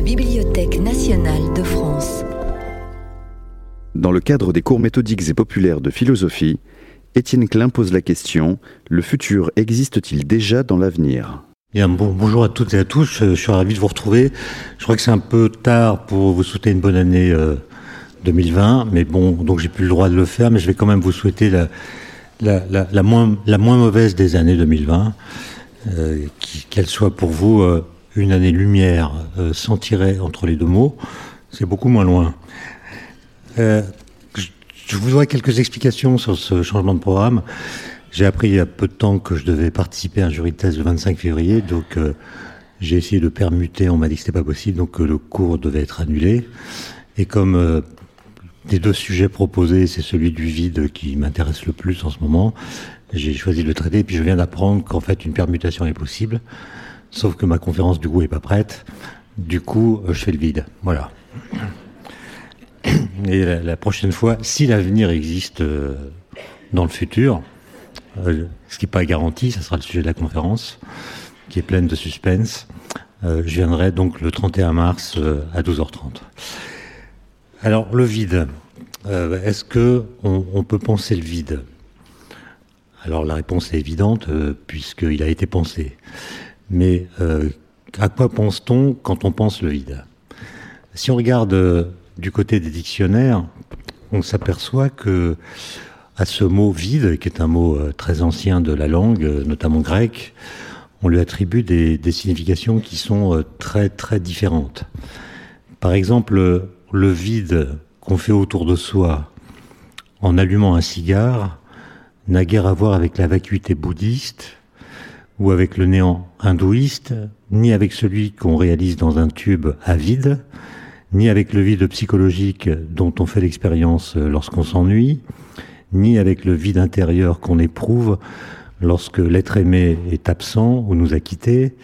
la Bibliothèque nationale de France. Dans le cadre des cours méthodiques et populaires de philosophie, Étienne Klein pose la question Le futur existe-t-il déjà dans l'avenir? Bien, bon, bonjour à toutes et à tous. Je, suis ravi de vous retrouver. Je crois que c'est un peu tard pour vous souhaiter une bonne année 2020, euh, mais bon, donc j'ai plus le droit de le faire, mais je vais quand même vous souhaiter la, la, la, moins, la moins mauvaise des années 2020, euh, qu'elle soit pour vous euh, une année lumière euh, sans tirer entre les deux mots, c'est beaucoup moins loin. je, je vous donnerai quelques explications sur ce changement de programme. J'ai appris il y a peu de temps que je devais participer à un jury de thèse le 25 février, donc euh, j'ai essayé de permuter, on m'a dit que c'était pas possible, donc le cours devait être annulé. Et comme euh, des deux sujets proposés, c'est celui du vide qui m'intéresse le plus en ce moment, j'ai choisi de le traiter, et puis je viens d'apprendre qu'en fait une permutation est possible, sauf que ma conférence du coup est pas prête, du coup euh, je fais le vide, voilà. Et la, prochaine fois, si l'avenir existe dans le futur, euh, ce qui n'est pas garanti, ça sera le sujet de la conférence, qui est pleine de suspense. Euh, je viendrai donc le 31 mars euh, à 12h30. Alors, le vide. Est-ce que on, peut penser le vide? Alors, la réponse est évidente, puisqu'il a été pensé. Mais à quoi pense-t-on quand on pense le vide Si on regarde du côté des dictionnaires, on s'aperçoit que à ce mot vide, qui est un mot euh, très ancien de la langue, euh, notamment grec, on lui attribue des, significations qui sont euh, très très différentes. Par exemple, le vide qu'on fait autour de soi en allumant un cigare n'a guère à voir avec la vacuité bouddhiste ou avec le néant hindouiste, ni avec celui qu'on réalise dans un tube à vide, ni avec le vide psychologique dont on fait l'expérience lorsqu'on s'ennuie, ni avec le vide intérieur qu'on éprouve lorsque l'être aimé est absent ou nous a quittés,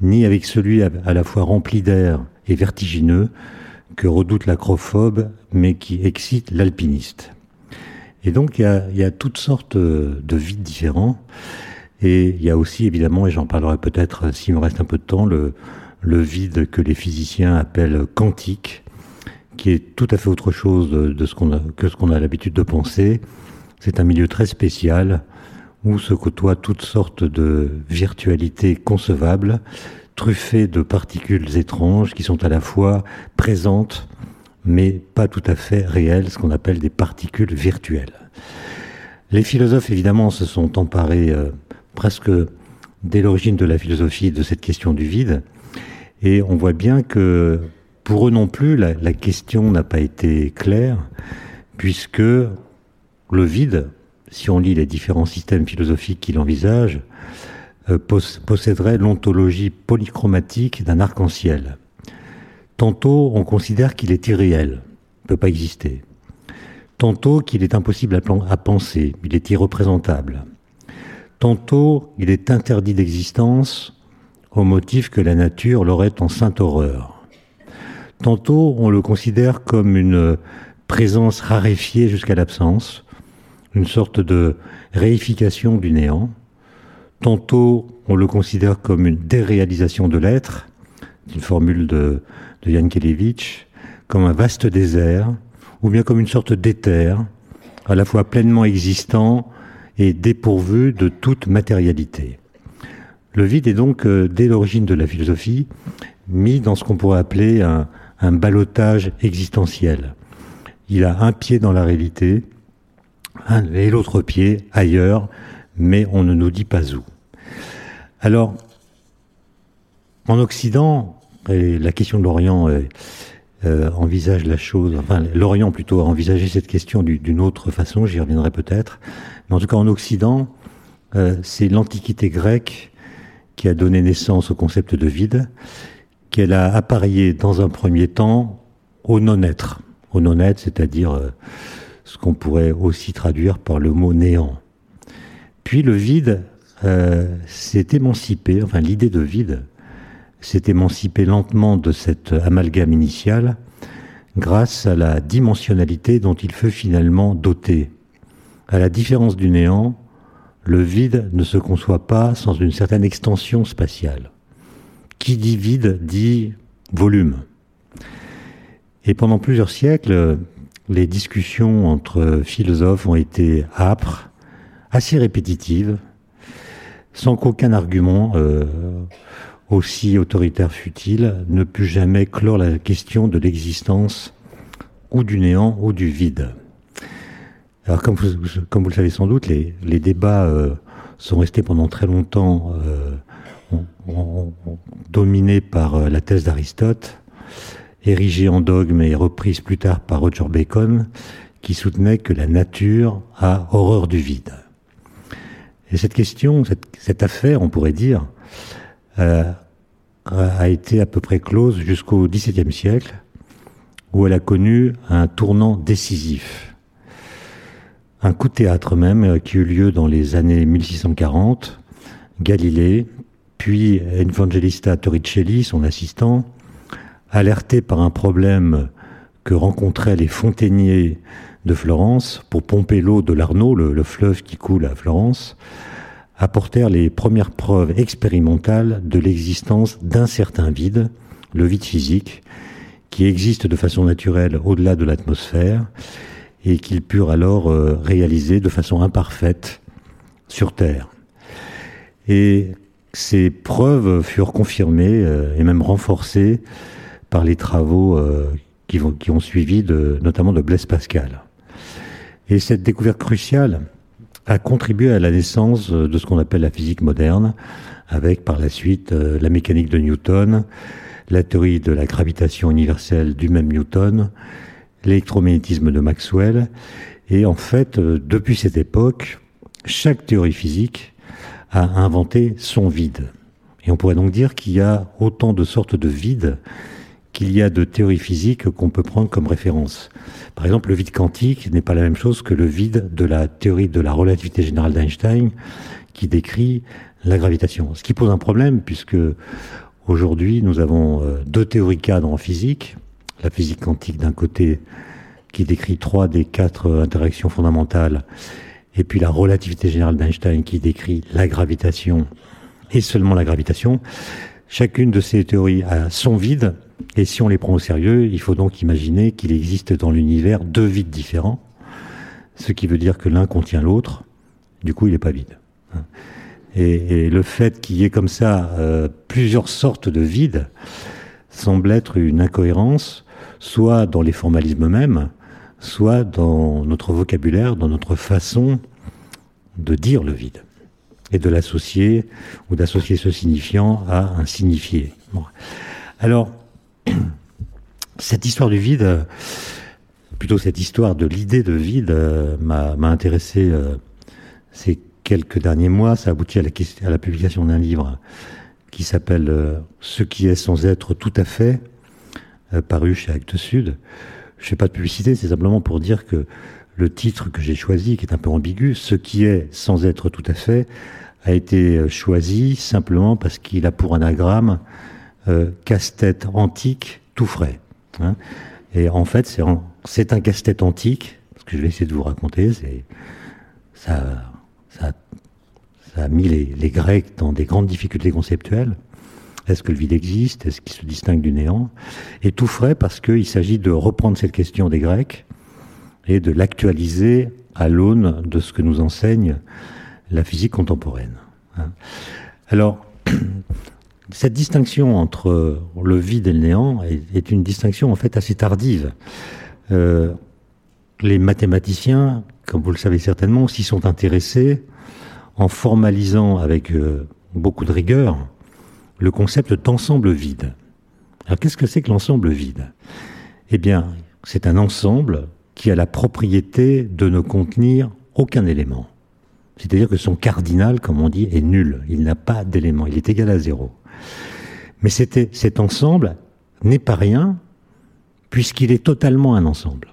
ni avec celui à la fois rempli d'air et vertigineux que redoute l'acrophobe, mais qui excite l'alpiniste. Et donc il y, a, y a, toutes sortes de vides différents, et il y a aussi évidemment, et j'en parlerai peut-être s'il me reste un peu de temps, le, vide que les physiciens appellent quantique, qui est tout à fait autre chose de, ce que ce qu'on a l'habitude de penser, c'est un milieu très spécial où se côtoient toutes sortes de virtualités concevables, truffées de particules étranges qui sont à la fois présentes mais pas tout à fait réelles, ce qu'on appelle des particules virtuelles. Les philosophes, évidemment, se sont emparés euh, presque dès l'origine de la philosophie de cette question du vide, et on voit bien que pour eux non plus, la, question n'a pas été claire, puisque le vide, si on lit les différents systèmes philosophiques qu'il envisage, euh, posséderait l'ontologie polychromatique d'un arc-en-ciel. Tantôt, on considère qu'il est irréel, ne peut pas exister. Tantôt, qu'il est impossible à, penser, il est irreprésentable. Tantôt, il est interdit d'existence au motif que la nature l'aurait en sainte horreur. Tantôt, on le considère comme une présence raréfiée jusqu'à l'absence, une sorte de réification du néant. Tantôt, on le considère comme une déréalisation de l'être, une formule de, de Jan Kelevich, comme un vaste désert, ou bien comme une sorte d'éther, à la fois pleinement existant et dépourvu de toute matérialité. Le vide est donc, euh, dès l'origine de la philosophie, mis dans ce qu'on pourrait appeler un, un balotage existentiel. Il a un pied dans la réalité, et l'autre pied ailleurs, mais on ne nous dit pas où. Alors, en Occident, et la question de l'Orient euh, envisage la chose, enfin l'Orient plutôt a envisagé cette question d'une autre façon, j'y reviendrai peut-être, mais en tout cas en Occident, euh, c'est l'Antiquité grecque qui a donné naissance au concept de vide, qu'elle a appareillé dans un premier temps au non-être, au non-être, c'est-à-dire euh, ce qu'on pourrait aussi traduire par le mot néant. Puis le vide s'est émancipé, enfin l'idée de vide s'est émancipée lentement de cet amalgame initial grâce à la dimensionnalité dont il fut finalement doté. À la différence du néant, le vide ne se conçoit pas sans une certaine extension spatiale. Qui dit vide dit volume, Et pendant plusieurs siècles, les discussions entre philosophes ont été âpres, assez répétitives, sans qu'aucun argument, euh, aussi autoritaire fut-il, ne put jamais clore la question de l'existence ou du néant ou du vide. Alors comme vous, le savez sans doute, les, débats euh, sont restés pendant très longtemps euh, dominés par euh, la thèse d'Aristote, érigée en dogme et reprise plus tard par Roger Bacon, qui soutenait que la nature a horreur du vide. Et cette question, cette, affaire, on pourrait dire, a été à peu près close jusqu'au XVIIe siècle, où elle a connu un tournant décisif. Un coup de théâtre même euh, qui eut lieu dans les années 1640. Galilée, puis Evangelista Torricelli, son assistant, alerté par un problème que rencontraient les fontainiers de Florence pour pomper l'eau de l'Arno, le, fleuve qui coule à Florence, apportèrent les premières preuves expérimentales de l'existence d'un certain vide, le vide physique, qui existe de façon naturelle au-delà de l'atmosphère et qu'ils purent alors euh, réaliser de façon imparfaite sur Terre. Et ces preuves furent confirmées euh, et même renforcées par les travaux euh, qui, ont suivi, notamment de Blaise Pascal. Et cette découverte cruciale a contribué à la naissance de ce qu'on appelle la physique moderne, avec par la suite euh, la mécanique de Newton, la théorie de la gravitation universelle du même Newton, l'électromagnétisme de Maxwell. Et en fait, euh, depuis cette époque, chaque théorie physique a inventé son vide. Et on pourrait donc dire qu'il y a autant de sortes de vides qu'il y a de théories physiques qu'on peut prendre comme référence. Par exemple, le vide quantique n'est pas la même chose que le vide de la théorie de la relativité générale d'Einstein qui décrit la gravitation. Ce qui pose un problème puisque aujourd'hui nous avons euh, deux théories cadres en physique. La physique quantique d'un côté qui décrit trois des quatre interactions fondamentales et puis la relativité générale d'Einstein qui décrit la gravitation et seulement la gravitation. Chacune de ces théories a son vide et si on les prend au sérieux, il faut donc imaginer qu'il existe dans l'univers deux vides différents, ce qui veut dire que l'un contient l'autre, du coup il n'est pas vide. Et, le fait qu'il y ait comme ça euh, plusieurs sortes de vides semble être une incohérence, soit dans les formalismes mêmes, soit dans notre vocabulaire, dans notre façon de dire le vide, et de l'associer, ou d'associer ce signifiant à un signifié. Alors, cette histoire du vide, plutôt cette histoire de l'idée de vide, euh, m'a intéressé euh, ces quelques derniers mois. Ça a abouti à la, à la publication d'un livre qui s'appelle euh, Ce qui est sans être tout à fait, paru chez Actes Sud. Je fais pas de publicité, c'est simplement pour dire que le titre que j'ai choisi, qui est un peu ambigu, Ce qui est sans être tout à fait, a été choisi simplement parce qu'il a pour anagramme euh, casse-tête antique tout frais. Hein. Et en fait, c'est un casse-tête antique, ce que je vais essayer de vous raconter, c'est ça, ça, ça, a mis les, les, Grecs dans des grandes difficultés conceptuelles. Est-ce que le vide existe? Est-ce qu'il se distingue du néant? Et tout frais parce qu'il s'agit de reprendre cette question des Grecs et de l'actualiser à l'aune de ce que nous enseigne la physique contemporaine. Hein. Alors, cette distinction entre le vide et le néant est, une distinction en fait assez tardive. Euh, les mathématiciens, comme vous le savez certainement, s'y sont intéressés en formalisant avec euh, beaucoup de rigueur le concept d'ensemble vide. Alors qu'est-ce que c'est que l'ensemble vide? Eh bien, c'est un ensemble qui a la propriété de ne contenir aucun élément. C'est-à-dire que son cardinal, comme on dit, est nul. Il n'a pas d'élément. Il est égal à zéro. Mais cet ensemble n'est pas rien, puisqu'il est totalement un ensemble.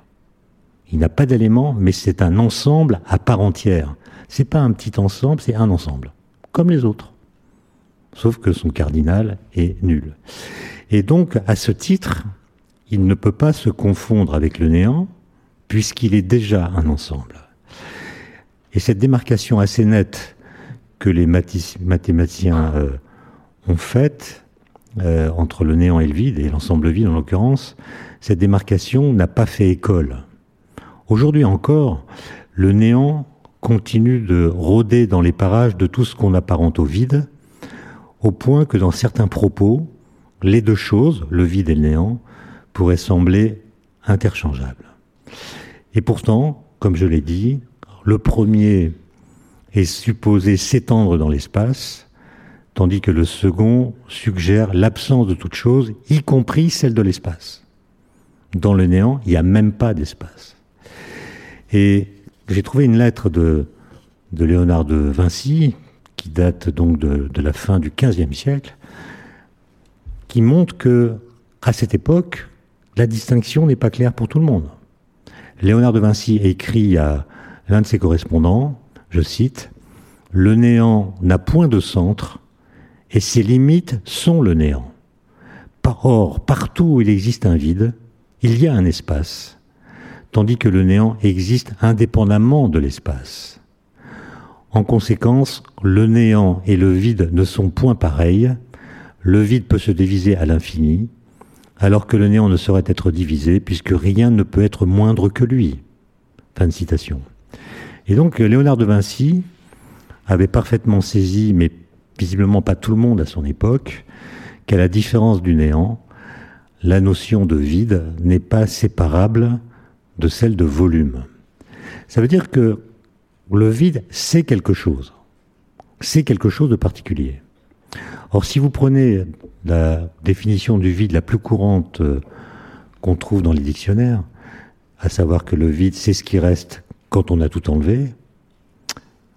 Il n'a pas d'éléments, mais c'est un ensemble à part entière. C'est pas un petit ensemble, c'est un ensemble, comme les autres. Sauf que son cardinal est nul. Et donc, à ce titre, il ne peut pas se confondre avec le néant, puisqu'il est déjà un ensemble. Et cette démarcation assez nette que les mathématiciens euh, ont faite euh, entre le néant et le vide, et l'ensemble vide en l'occurrence, cette démarcation n'a pas fait école. Aujourd'hui encore, le néant continue de rôder dans les parages de tout ce qu'on apparente au vide, au point que dans certains propos, les deux choses, le vide et le néant, pourraient sembler interchangeables. Et pourtant, comme je l'ai dit, le premier est supposé s'étendre dans l'espace, tandis que le second suggère l'absence de toute chose, y compris celle de l'espace. Dans le néant, il n'y a même pas d'espace. Et j'ai trouvé une lettre de, Léonard de Vinci, qui date donc de, de la fin du XVe siècle, qui montre que, à cette époque, la distinction n'est pas claire pour tout le monde. Léonard de Vinci écrit à l'un de ses correspondants, je cite, Le néant n'a point de centre, et ses limites sont le néant. Or, partout où il existe un vide, il y a un espace, tandis que le néant existe indépendamment de l'espace. En conséquence, le néant et le vide ne sont point pareils, le vide peut se diviser à l'infini, alors que le néant ne saurait être divisé, puisque rien ne peut être moindre que lui. Fin de citation. Et donc, Léonard de Vinci avait parfaitement saisi, mais visiblement pas tout le monde à son époque, qu'à la différence du néant, la notion de vide n'est pas séparable de celle de volume. Ça veut dire que le vide, c'est quelque chose. C'est quelque chose de particulier. Or, si vous prenez la définition du vide la plus courante euh, qu'on trouve dans les dictionnaires, à savoir que le vide, c'est ce qui reste quand on a tout enlevé,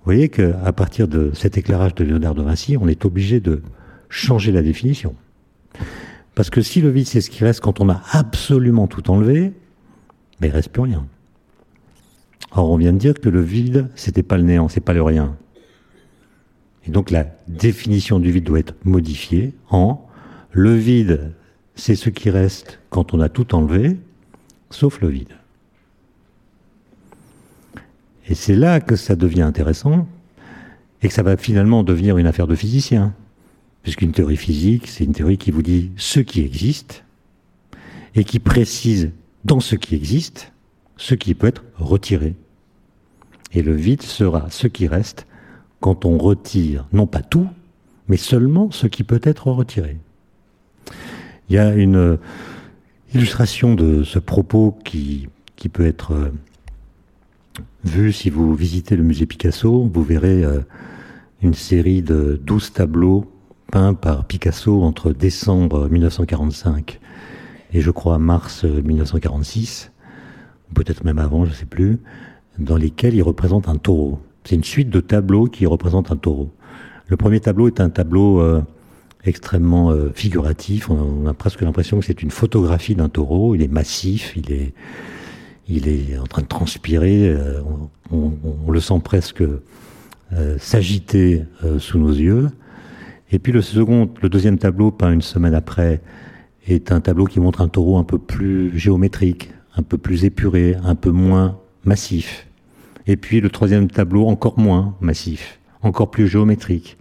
vous voyez qu'à partir de cet éclairage de Léonard de Vinci, on est obligé de changer la définition. Parce que si le vide, c'est ce qui reste quand on a absolument tout enlevé, il reste plus rien. Or, on vient de dire que le vide, c'était pas le néant, c'est pas le rien. Et donc, la définition du vide doit être modifiée en le vide, c'est ce qui reste quand on a tout enlevé, sauf le vide. Et c'est là que ça devient intéressant et que ça va finalement devenir une affaire de physicien. Puisqu'une théorie physique, c'est une théorie qui vous dit ce qui existe et qui précise dans ce qui existe ce qui peut être retiré. Et le vide sera ce qui reste quand on retire non pas tout, mais seulement ce qui peut être retiré. Il y a une illustration de ce propos qui, qui peut être euh, vu si vous visitez le musée Picasso. Vous verrez euh, une série de douze tableaux peints par Picasso entre décembre 1945 et je crois mars 1946, ou peut-être même avant, je ne sais plus, dans lesquels il représente un taureau. C'est une suite de tableaux qui représentent un taureau. Le premier tableau est un tableau euh, extrêmement euh, figuratif. On a, presque l'impression que c'est une photographie d'un taureau. Il est massif, il est, il est en train de transpirer. Euh, on, le sent presque s'agiter sous nos yeux. Et puis le deuxième tableau, peint une semaine après, est un tableau qui montre un taureau un peu plus géométrique, un peu plus épuré, un peu moins massif. Et puis le troisième tableau encore moins massif, encore plus géométrique,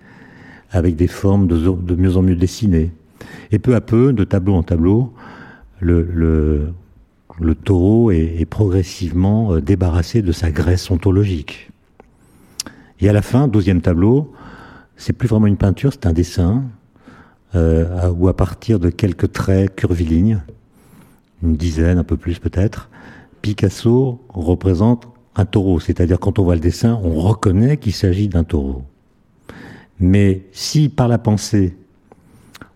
avec des formes de, mieux en mieux dessinées. Et peu à peu, de tableau en tableau, le, le, taureau est, progressivement euh, débarrassé de sa graisse ontologique. Et à la fin, douzième tableau, c'est plus vraiment une peinture, c'est un dessin, euh, où à partir de quelques traits curvilignes, une dizaine, un peu plus peut-être, Picasso représente un taureau, c'est-à-dire quand on voit le dessin, on reconnaît qu'il s'agit d'un taureau. Mais si par la pensée,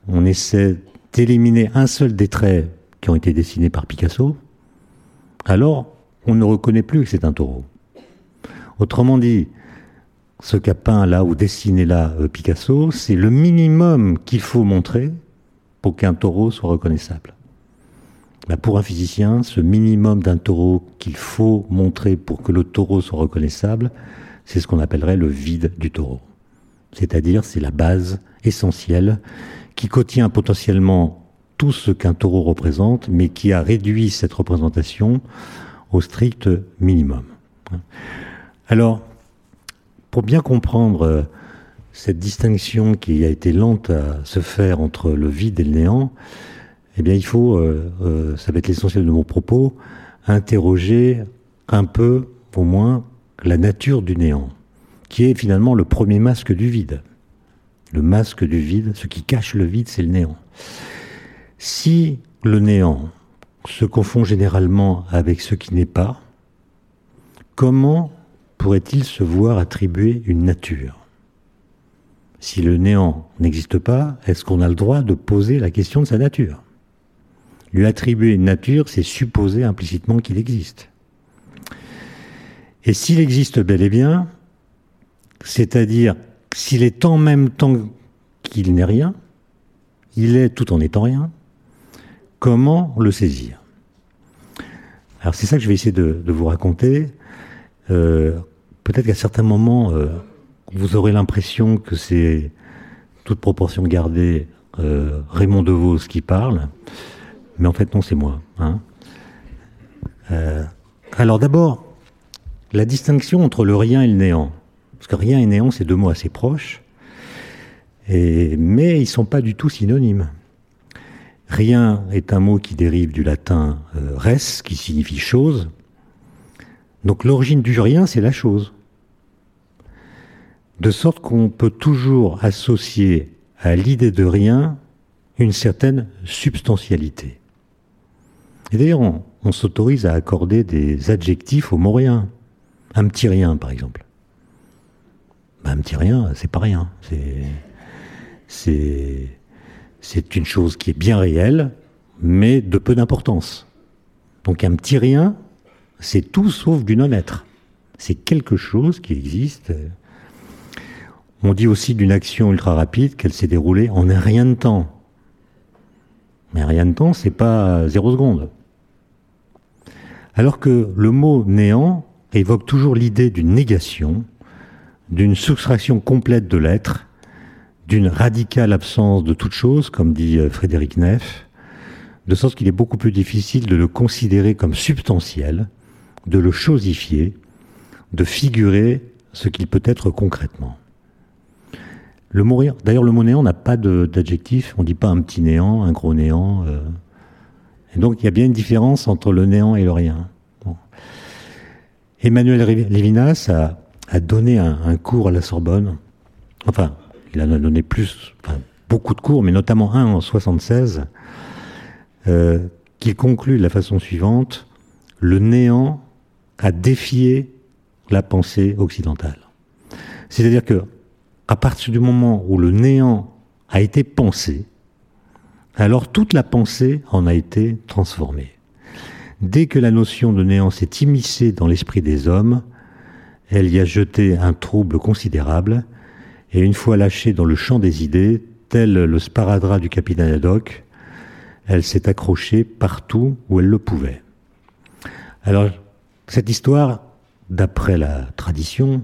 on essaie d'éliminer un seul des traits qui ont été dessinés par Picasso, alors on ne reconnaît plus que c'est un taureau. Autrement dit, ce qu'a peint là ou dessiné là euh, Picasso, c'est le minimum qu'il faut montrer pour qu'un taureau soit reconnaissable. Bah, pour un physicien, ce minimum d'un taureau qu'il faut montrer pour que le taureau soit reconnaissable, c'est ce qu'on appellerait le vide du taureau. C'est-à-dire, c'est la base essentielle qui contient potentiellement tout ce qu'un taureau représente, mais qui a réduit cette représentation au strict minimum. Alors, pour bien comprendre euh, cette distinction qui a été lente à se faire entre le vide et le néant, eh bien, il faut, euh, euh, ça va être l'essentiel de mon propos, interroger un peu, au moins, la nature du néant, qui est finalement le premier masque du vide. Le masque du vide, ce qui cache le vide, c'est le néant. Si le néant se confond généralement avec ce qui n'est pas, comment pourrait-il se voir attribuer une nature? Si le néant n'existe pas, est-ce qu'on a le droit de poser la question de sa nature? Lui attribuer une nature, c'est supposer implicitement qu'il existe. Et s'il existe bel et bien, c'est-à-dire s'il est en même temps qu'il n'est rien, il est tout en étant rien, comment le saisir Alors c'est ça que je vais essayer de, vous raconter. Euh, peut-être qu'à certains moments, euh, vous aurez l'impression que c'est toute proportion gardée euh, Raymond DeVos qui parle, mais en fait non, c'est moi. Hein. Alors d'abord, la distinction entre le rien et le néant, parce que rien et néant, c'est deux mots assez proches, mais ils ne sont pas du tout synonymes. Rien est un mot qui dérive du latin euh, res, qui signifie chose. Donc l'origine du rien, c'est la chose de sorte qu'on peut toujours associer à l'idée de rien une certaine substantialité. Et d'ailleurs, on, s'autorise à accorder des adjectifs au mot rien. Un petit rien, par exemple. Ben, un petit rien, c'est pas rien. C'est, c'est une chose qui est bien réelle, mais de peu d'importance. Donc un petit rien, c'est tout sauf du non-être. C'est quelque chose qui existe, on dit aussi d'une action ultra rapide qu'elle s'est déroulée en un rien de temps. Mais rien de temps, c'est pas zéro seconde. Alors que le mot néant évoque toujours l'idée d'une négation, d'une soustraction complète de l'être, d'une radicale absence de toute chose, comme dit euh, Frédéric Neff, de sorte qu'il est beaucoup plus difficile de le considérer comme substantiel, de le chosifier, de figurer ce qu'il peut être concrètement. Le mourir. D'ailleurs, le mot néant n'a pas d'adjectif. On ne dit pas un petit néant, un gros néant. Euh. Et donc, il y a bien une différence entre le néant et le rien. Emmanuel Lévinas a, donné un, cours à la Sorbonne. Enfin, il en a donné plus, beaucoup de cours, mais notamment un en 76, euh, qui conclut de la façon suivante le néant a défié la pensée occidentale. C'est-à-dire que à partir du moment où le néant a été pensé, alors toute la pensée en a été transformée. Dès que la notion de néant s'est immiscée dans l'esprit des hommes, elle y a jeté un trouble considérable, et une fois lâchée dans le champ des idées, tel le sparadrap du capitaine Haddock, elle s'est accrochée partout où elle le pouvait. Alors, cette histoire, d'après la tradition,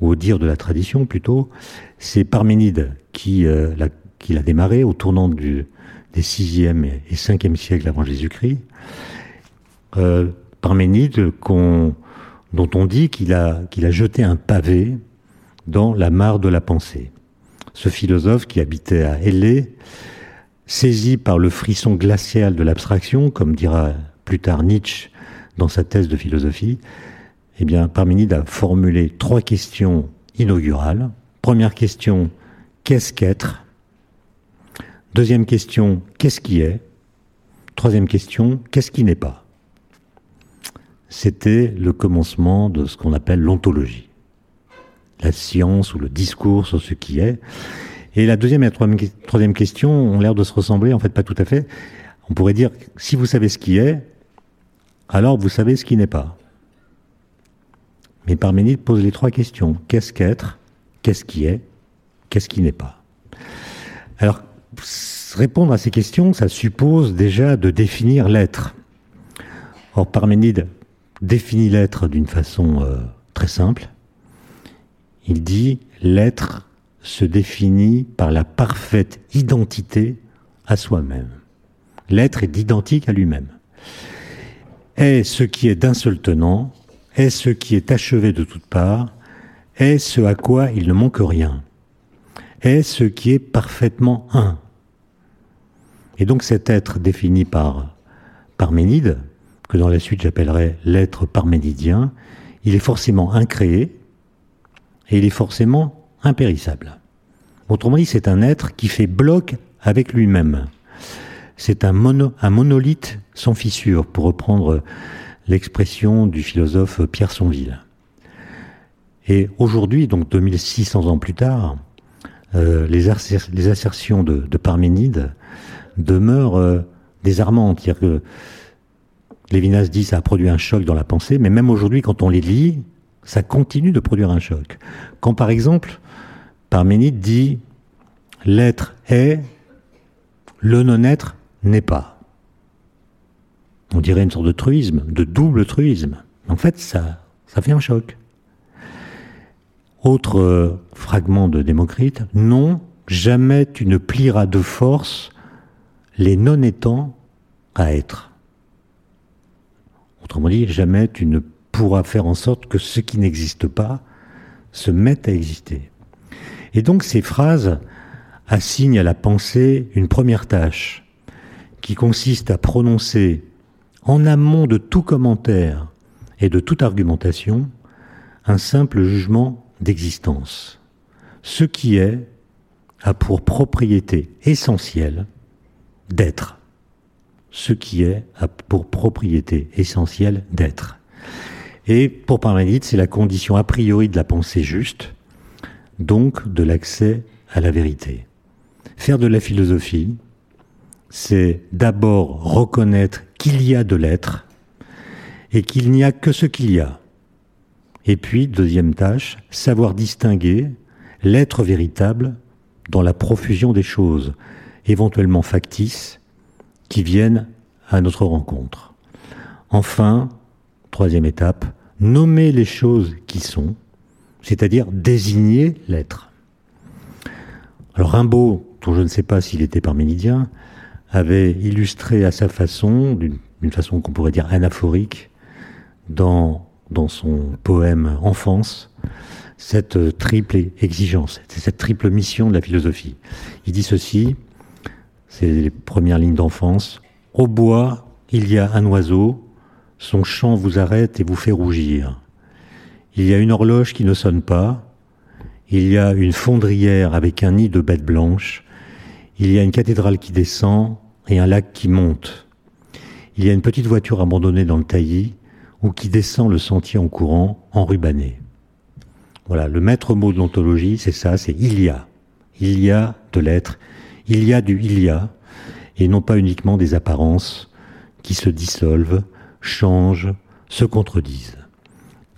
ou au dire de la tradition plutôt, c'est Parménide qui, euh, l'a, démarré au tournant du, des 6e et 5e siècles avant Jésus-Christ. Euh, Parménide dont on dit qu'il a jeté un pavé dans la mare de la pensée. Ce philosophe qui habitait à Hélé, saisi par le frisson glacial de l'abstraction, comme dira plus tard Nietzsche dans sa thèse de philosophie, eh bien, Parménide a formulé trois questions inaugurales. Première question, qu'est-ce qu'être? Deuxième question, qu'est-ce qui est? Troisième question, qu'est-ce qui n'est pas? C'était le commencement de ce qu'on appelle l'ontologie, la science ou le discours sur ce qui est. Et la deuxième et la troisième question ont l'air de se ressembler, en fait pas tout à fait. On pourrait dire, si vous savez ce qui est, alors vous savez ce qui n'est pas. Mais Parménide pose les trois questions. Qu'est-ce qu'être? Qu'est-ce qui est? Qu'est-ce qui n'est pas? Alors, répondre à ces questions, ça suppose déjà de définir l'être. Or, Parménide définit l'être d'une façon euh, très simple. Il dit l'être se définit par la parfaite identité à soi-même. L'être est identique à lui-même. Est ce qui est d'un seul tenant, est ce qui est achevé de toutes parts, est ce à quoi il ne manque rien. est ce qui est parfaitement un. Et donc cet être défini par Parménide, que dans la suite j'appellerai l'être parménidien, il est forcément incréé et il est forcément impérissable. Autrement dit, c'est un être qui fait bloc avec lui-même. C'est un, monolithe sans fissure, pour reprendre l'expression du philosophe Pierre Sonville. Et aujourd'hui, donc 2600 ans plus tard, euh, les, assertions de, Parménide demeurent euh, désarmantes. C'est-à-dire que Lévinas dit ça a produit un choc dans la pensée, mais même aujourd'hui, quand on les lit, ça continue de produire un choc. Quand par exemple, Parménide dit l'être est, le non-être n'est pas. On dirait une sorte de truisme, de double truisme. En fait, ça, ça fait un choc. Autre euh, fragment de Démocrite, non, jamais tu ne plieras de force les non-étant à être. Autrement dit, jamais tu ne pourras faire en sorte que ce qui n'existe pas se mette à exister. Et donc ces phrases assignent à la pensée une première tâche, qui consiste à prononcer en amont de tout commentaire et de toute argumentation un simple jugement d'existence. Ce qui est a pour propriété essentielle d'être. Ce qui est a pour propriété essentielle d'être. Et pour Parménide, c'est la condition a priori de la pensée juste, donc de l'accès à la vérité. Faire de la philosophie, c'est d'abord reconnaître qu'il y a de l'être et qu'il n'y a que ce qu'il y a. Et puis, deuxième tâche, savoir distinguer l'être véritable dans la profusion des choses, éventuellement factices, qui viennent à notre rencontre. Enfin, troisième étape, nommer les choses qui sont, c'est-à-dire désigner l'être. Alors Rimbaud, dont je ne sais pas s'il était parménidien, avait illustré à sa façon, d'une façon qu'on pourrait dire anaphorique, dans dans son poème Enfance cette triple exigence, cette triple mission de la philosophie. Il dit ceci, c'est les premières lignes d'enfance. Au bois, il y a un oiseau, son chant vous arrête et vous fait rougir. Il y a une horloge qui ne sonne pas, il y a une fondrière avec un nid de bêtes blanches, il y a une cathédrale qui descend et un lac qui monte. Il y a une petite voiture abandonnée dans le taillis, ou qui descend le sentier en courant enrubanné. Voilà, le maître mot de l'ontologie, c'est ça, c'est il y a. Il y a de l'être, il y a du il y a, et non pas uniquement des apparences qui se dissolvent, changent, se contredisent.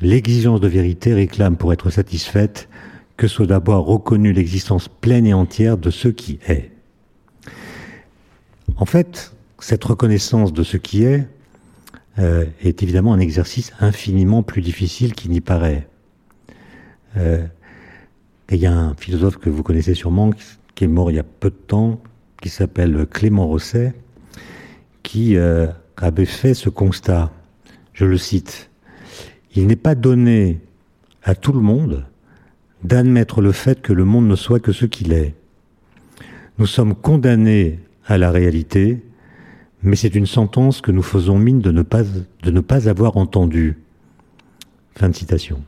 L'exigence de vérité réclame pour être satisfaite que soit d'abord reconnue l'existence pleine et entière de ce qui est. En fait, cette reconnaissance de ce qui est, euh, est évidemment un exercice infiniment plus difficile qu'il n'y paraît. Euh, il y a un philosophe que vous connaissez sûrement, qui est mort il y a peu de temps, qui s'appelle Clément Rosset, qui euh, avait fait ce constat. Je le cite. Il n'est pas donné à tout le monde d'admettre le fait que le monde ne soit que ce qu'il est. Nous sommes condamnés à la réalité mais c'est une sentence que nous faisons mine de ne pas, avoir entendue. Fin de citation.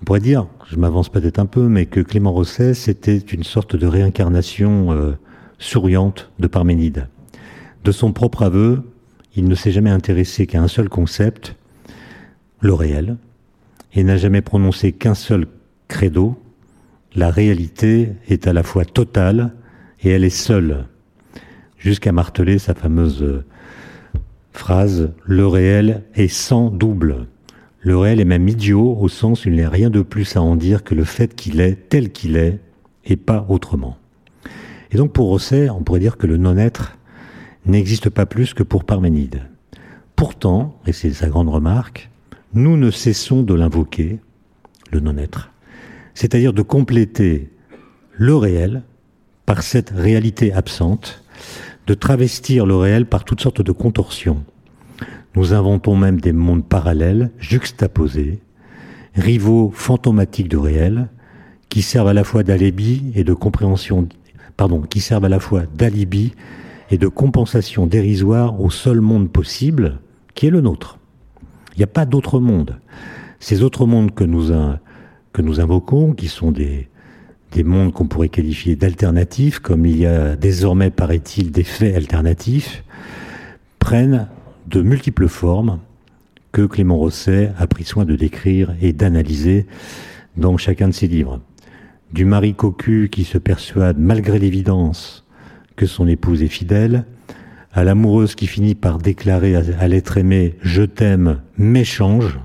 On pourrait dire, je m'avance peut-être un peu, mais que Clément Rosset, c'était une sorte de réincarnation euh, souriante de Parménide. De son propre aveu, il ne s'est jamais intéressé qu'à un seul concept, le réel, et n'a jamais prononcé qu'un seul credo, la réalité est à la fois totale et elle est seule jusqu'à marteler sa fameuse euh, phrase Le réel est sans double. Le réel est même idiot au sens où il n'y a rien de plus à en dire que le fait qu'il est tel qu'il est et pas autrement. Et donc pour Rosset, on pourrait dire que le non-être n'existe pas plus que pour Parménide. Pourtant, et c'est sa grande remarque, nous ne cessons de l'invoquer, le non-être, c'est-à-dire de compléter le réel par cette réalité absente de travestir le réel par toutes sortes de contorsions. Nous inventons même des mondes parallèles, juxtaposés, rivaux fantomatiques de réel, qui servent à la fois d'alibi et de compréhension, pardon, qui servent à la fois d'alibi et de compensation dérisoire au seul monde possible, qui est le nôtre. Il n'y a pas d'autre monde. Ces autres mondes que nous, invoquons, qui sont des, des mondes qu'on pourrait qualifier d'alternatifs, comme il y a désormais, paraît-il, des faits alternatifs, prennent de multiples formes que Clément Rosset a pris soin de décrire et d'analyser dans chacun de ses livres. Du mari cocu qui se persuade, malgré l'évidence, son épouse est fidèle, à l'amoureuse qui finit par déclarer à l'être aimé Je t'aime, mais change,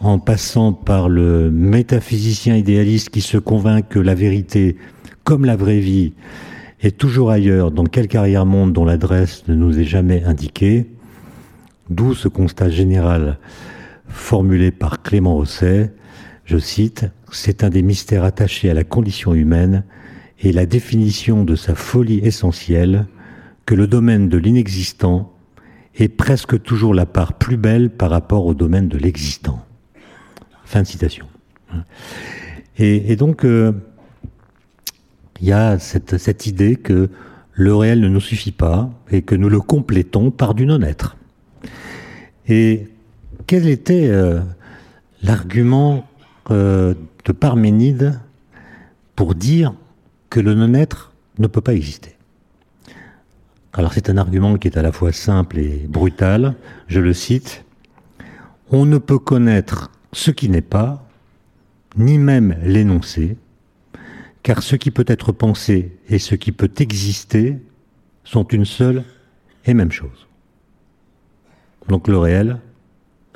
en passant par le métaphysicien idéaliste qui se convainc que la vérité, comme la vraie vie, est toujours ailleurs dans quelque arrière-monde dont l'adresse ne nous est jamais indiquée, d'où ce constat général formulé par Clément Rosset, je cite, C'est un des mystères attachés à la condition humaine et la définition de sa folie essentielle que le domaine de l'inexistant est presque toujours la part plus belle par rapport au domaine de l'existant. Fin de citation. Et, donc, euh, il y a cette, idée que le réel ne nous suffit pas et que nous le complétons par du non-être. Et quel était euh, l'argument euh, de Parménide pour dire que le non-être ne peut pas exister Alors c'est un argument qui est à la fois simple et brutal. Je le cite. On ne peut connaître ce qui n'est pas, ni même l'énoncer, car ce qui peut être pensé et ce qui peut exister sont une seule et même chose. Donc le réel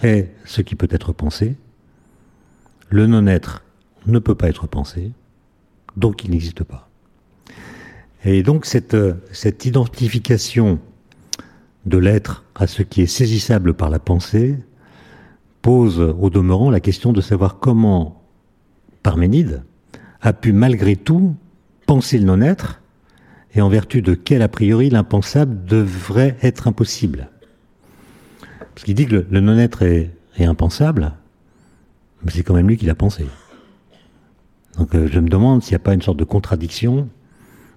est ce qui peut être pensé, le non-être ne peut pas être pensé, donc il n'existe pas. Et donc cette, cette identification de l'être à ce qui est saisissable par la pensée pose au demeurant la question de savoir comment Parménide a pu malgré tout penser le non-être et en vertu de quel a priori l'impensable devrait être impossible. Parce qu'il dit que le, non-être est, impensable, mais c'est quand même lui qui l'a pensé. Donc euh, je me demande s'il n'y a pas une sorte de contradiction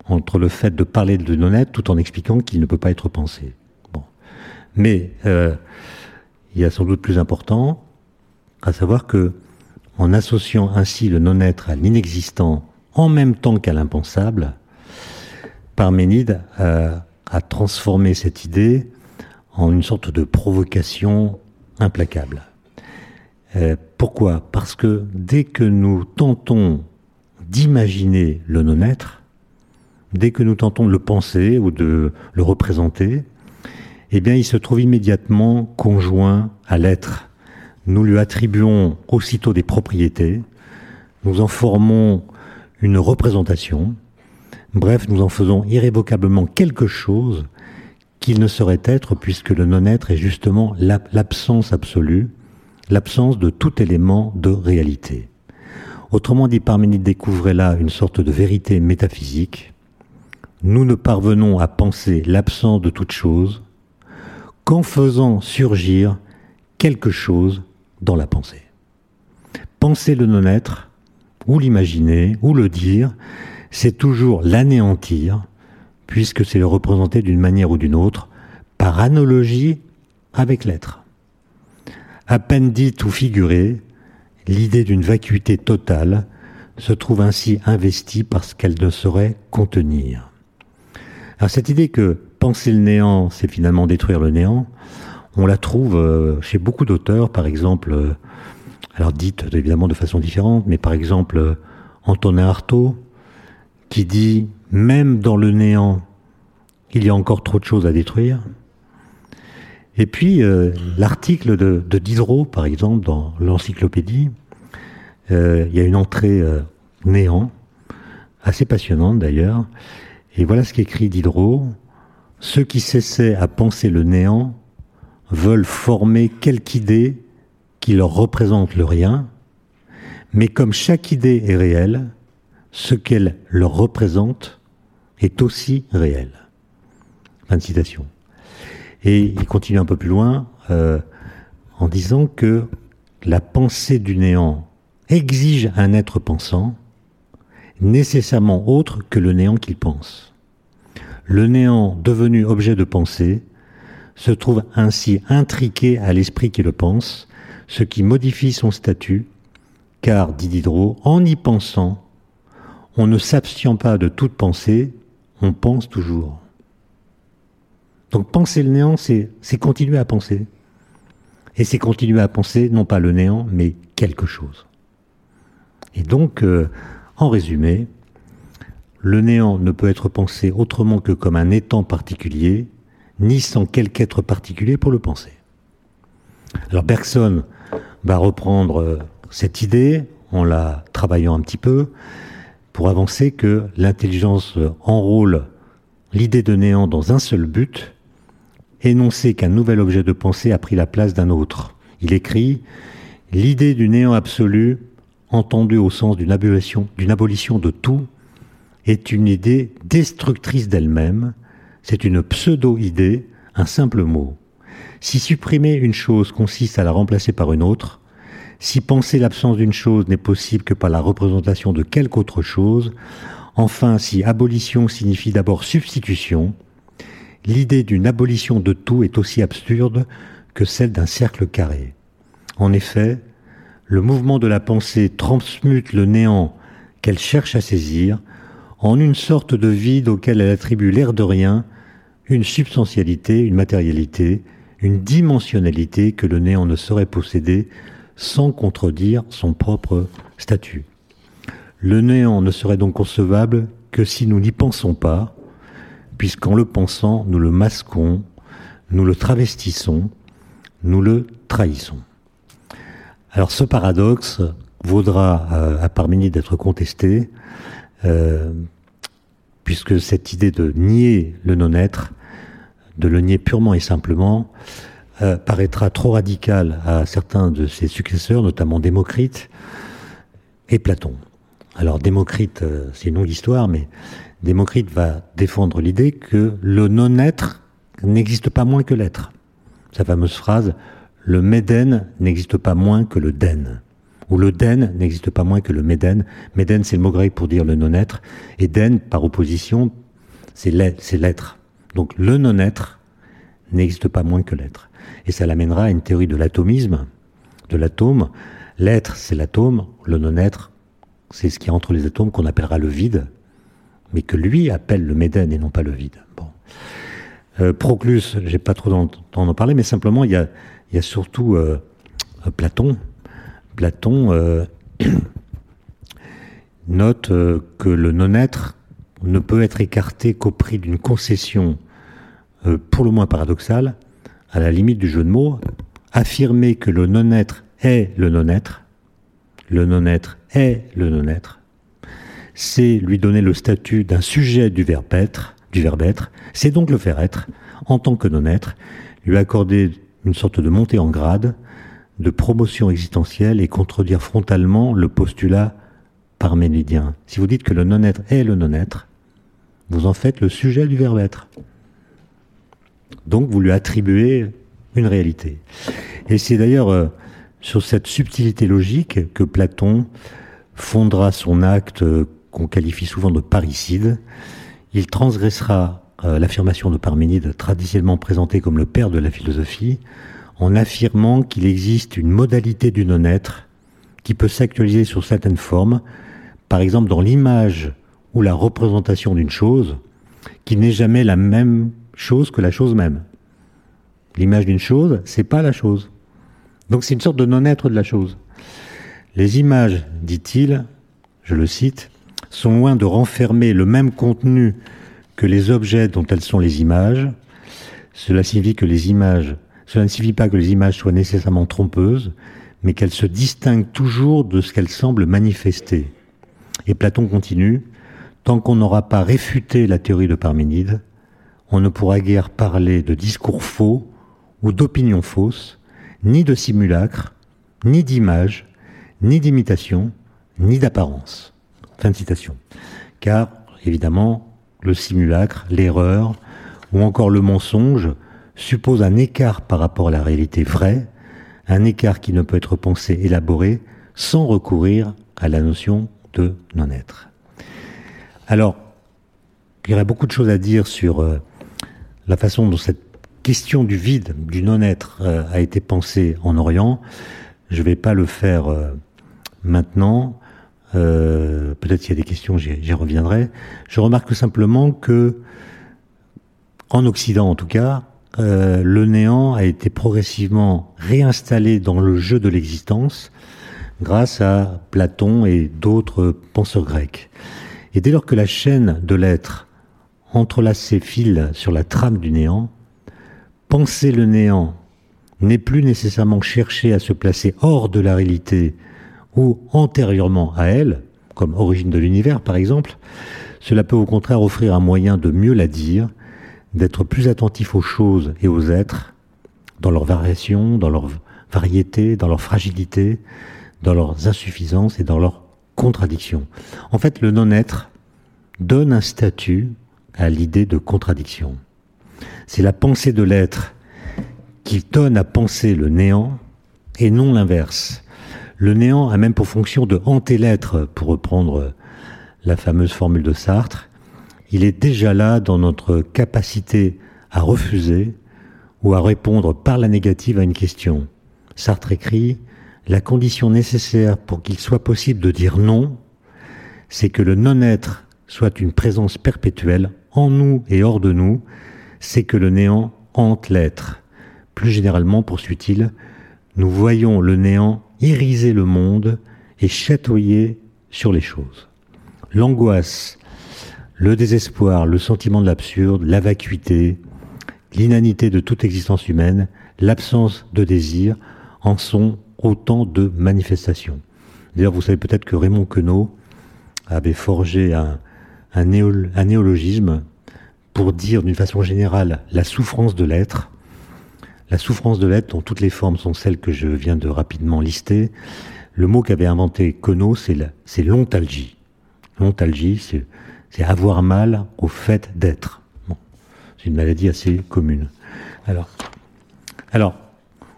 entre le fait de parler de non-être tout en expliquant qu'il ne peut pas être pensé. Bon. Mais euh, il y a sans doute plus important, à savoir que, en associant ainsi le non-être à l'inexistant en même temps qu'à l'impensable, Parménide a, transformé cette idée en une sorte de provocation implacable. Euh, pourquoi? Parce que dès que nous tentons d'imaginer le non-être, dès que nous tentons de le penser ou de le représenter, eh bien, il se trouve immédiatement conjoint à l'être. Nous lui attribuons aussitôt des propriétés, nous en formons une représentation, bref, nous en faisons irrévocablement quelque chose qu'il ne saurait être puisque le non-être est justement l'absence absolue, l'absence de tout élément de réalité. Autrement dit, Parménide découvrait là une sorte de vérité métaphysique. Nous ne parvenons à penser l'absence de toute chose qu'en faisant surgir quelque chose dans la pensée. Penser le non-être, ou l'imaginer, ou le dire, c'est toujours l'anéantir, puisque c'est le représenter d'une manière ou d'une autre, par analogie avec l'être. À peine dite ou figurée, l'idée d'une vacuité totale se trouve ainsi investie parce qu'elle ne saurait contenir. Alors cette idée que penser le néant, c'est finalement détruire le néant. On la trouve euh, chez beaucoup d'auteurs, par exemple, euh, alors dites évidemment de façon différente, mais par exemple euh, Antonin Artaud, qui dit même dans le néant, il y a encore trop de choses à détruire. Et puis l'article de, Diderot, par exemple, dans l'encyclopédie, il y a une entrée néant, assez passionnante d'ailleurs. Et voilà ce qu'écrit Diderot. Ceux qui cessaient à penser le néant veulent former quelque idée qui leur représente le rien, mais comme chaque idée est réelle, ce qu'elle leur représente est aussi réel. Fin de citation. Et il continue un peu plus loin euh, en disant que la pensée du néant exige un être pensant, nécessairement autre que le néant qu'il pense. Le néant devenu objet de pensée se trouve ainsi intriqué à l'esprit qui le pense, ce qui modifie son statut, car, dit Diderot, en y pensant, on ne s'abstient pas de toute pensée, on pense toujours. Donc penser le néant, c'est continuer à penser. Et c'est continuer à penser non pas le néant, mais quelque chose. Et donc, euh, en résumé, le néant ne peut être pensé autrement que comme un étant particulier, ni sans quelque être particulier pour le penser. Alors Bergson va reprendre euh, cette idée en la travaillant un petit peu pour avancer que l'intelligence enrôle l'idée de néant dans un seul but, énoncer qu'un nouvel objet de pensée a pris la place d'un autre. Il écrit L'idée du néant absolu, entendue au sens d'une abolition, d'une abolition de tout, est une idée destructrice d'elle-même, c'est une pseudo-idée, un simple mot. Si supprimer une chose consiste à la remplacer par une autre, si penser l'absence d'une chose n'est possible que par la représentation de quelque autre chose, enfin si abolition signifie d'abord substitution, l'idée d'une abolition de tout est aussi absurde que celle d'un cercle carré. En effet, le mouvement de la pensée transmute le néant qu'elle cherche à saisir en une sorte de vide auquel elle attribue l'air de rien, une substantialité, une matérialité, une dimensionnalité que le néant ne saurait posséder sans contredire son propre statut. Le néant ne serait donc concevable que si nous n'y pensons pas, puisqu'en le pensant, nous le masquons, nous le travestissons, nous le trahissons. Alors ce paradoxe vaudra euh, à Parménide d'être contesté, euh, puisque cette idée de nier le non-être, de le nier purement et simplement, euh, paraîtra trop radicale à certains de ses successeurs, notamment Démocrite et Platon. Alors Démocrite, c'est une longue histoire, mais Démocrite va défendre l'idée que le non-être n'existe pas moins que l'être. Sa fameuse phrase Le Méden n'existe pas moins que le den. Ou le den n'existe pas moins que le Méden. Méden, c'est le mot grec pour dire le non-être. Et den, par opposition, c'est l'être. Donc le non-être n'existe pas moins que l'être. Et ça l'amènera à une théorie de l'atomisme, de l'atome. L'être, c'est l'atome. Le non-être, c'est ce qui est entre les atomes qu'on appellera le vide mais que lui appelle le Médène et non pas le vide. Bon. Euh, Proclus, j'ai pas trop d'en en parler, mais simplement il y a, surtout euh, Platon. Platon euh, note euh, que le non-être ne peut être écarté qu'au prix d'une concession pour le moins paradoxale, à la limite du jeu de mots, affirmer que le non-être est le non-être, le non-être est le non-être, c'est lui donner le statut d'un sujet du verbe être, c'est donc le faire être, en tant que non-être, lui accorder une sorte de montée en grade, de promotion existentielle et contredire frontalement le postulat parménidien. Si vous dites que le non-être est le non-être, vous en faites le sujet du verbe être. Donc vous lui attribuez une réalité. Et c'est d'ailleurs euh, sur cette subtilité logique que Platon fondera son acte euh, qu'on qualifie souvent de parricide. Il transgressera euh, l'affirmation de Parménide, traditionnellement présentée comme le père de la philosophie, en affirmant qu'il existe une modalité du non-être qui peut s'actualiser sur certaines formes, par exemple dans l'image ou la représentation d'une chose, qui n'est jamais la même chose que la chose même. L'image d'une chose, c'est pas la chose. Donc c'est une sorte de non-être de la chose. Les images, dit-il, je le cite, sont loin de renfermer le même contenu que les objets dont elles sont les images. Cela signifie que les images, cela ne signifie pas que les images soient nécessairement trompeuses, mais qu'elles se distinguent toujours de ce qu'elles semblent manifester. Et Platon continue, tant qu'on n'aura pas réfuté la théorie de Parménide, on ne pourra guère parler de discours faux ou d'opinions fausses, ni de simulacre, ni d'image, ni d'imitation, ni d'apparence. Fin de citation. Car, évidemment, le simulacre, l'erreur ou encore le mensonge suppose un écart par rapport à la réalité vraie, un écart qui ne peut être pensé, élaboré, sans recourir à la notion de non-être. Alors, il y aurait beaucoup de choses à dire sur euh, la façon dont cette question du vide, du non-être, euh, a été pensée en Orient. Je ne vais pas le faire euh, maintenant. Peut-être qu'il y a des questions, j'y reviendrai. Je remarque simplement que, en Occident en tout cas, le néant a été progressivement réinstallé dans le jeu de l'existence grâce à Platon et d'autres penseurs grecs. Et dès lors que la chaîne de l'être entrelace ses fils sur la trame du néant, penser le néant n'est plus nécessairement chercher à se placer hors de la réalité ou antérieurement à elle, comme origine de l'univers par exemple, cela peut au contraire offrir un moyen de mieux la dire, d'être plus attentif aux choses et aux êtres, dans leur variation, dans leur variété, dans leur fragilité, dans leurs insuffisances et dans leurs contradictions. En fait, le non-être donne un statut à l'idée de contradiction. C'est la pensée de l'être qui donne à penser le néant et non l'inverse. Le néant a même pour fonction de hanter l'être, pour reprendre la fameuse formule de Sartre. Il est déjà là dans notre capacité à refuser ou à répondre par la négative à une question. Sartre écrit la condition nécessaire pour qu'il soit possible de dire non, c'est que le non-être soit une présence perpétuelle en nous et hors de nous, c'est que le néant hante l'être. Plus généralement, poursuit-il, nous voyons le néant iriser le monde et chatoyer sur les choses. L'angoisse, le désespoir, le sentiment de l'absurde, la vacuité, l'inanité de toute existence humaine, l'absence de désir en sont autant de manifestations. D'ailleurs, vous savez peut-être que Raymond Queneau avait forgé un, un, néologisme pour dire d'une façon générale la souffrance de l'être. La souffrance de l'être, dont toutes les formes sont celles que je viens de rapidement lister. Le mot qu'avait inventé Queneau, c'est l'ontalgie. L'ontalgie, c'est avoir mal au fait d'être. c'est une maladie assez commune. Alors, alors,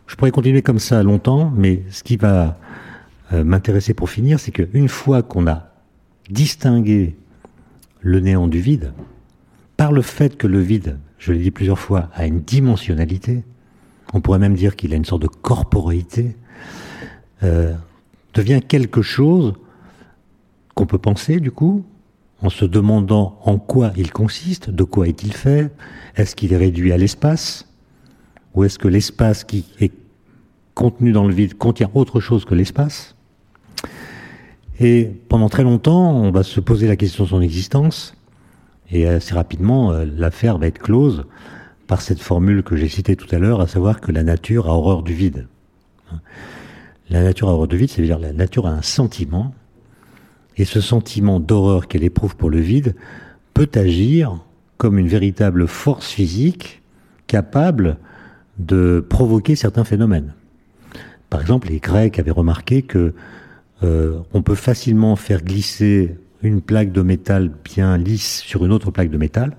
je pourrais continuer comme ça longtemps, mais ce qui va euh, m'intéresser pour finir, c'est qu'une fois qu'on a distingué le néant du vide, par le fait que le vide, je l'ai dit plusieurs fois, a une dimensionnalité, on pourrait même dire qu'il a une sorte de corporéité, euh, devient quelque chose qu'on peut penser du coup, en se demandant en quoi il consiste, de quoi est-il fait, est-ce qu'il est réduit à l'espace, ou est-ce que l'espace qui est contenu dans le vide contient autre chose que l'espace. Et pendant très longtemps, on va se poser la question de son existence, et assez rapidement, euh, l'affaire va être close par cette formule que j'ai citée tout à l'heure, à savoir que la nature a horreur du vide. La nature a horreur du vide, c'est-à-dire la nature a un sentiment, et ce sentiment d'horreur qu'elle éprouve pour le vide peut agir comme une véritable force physique capable de provoquer certains phénomènes. Par exemple, les Grecs avaient remarqué que euh, on peut facilement faire glisser une plaque de métal bien lisse sur une autre plaque de métal,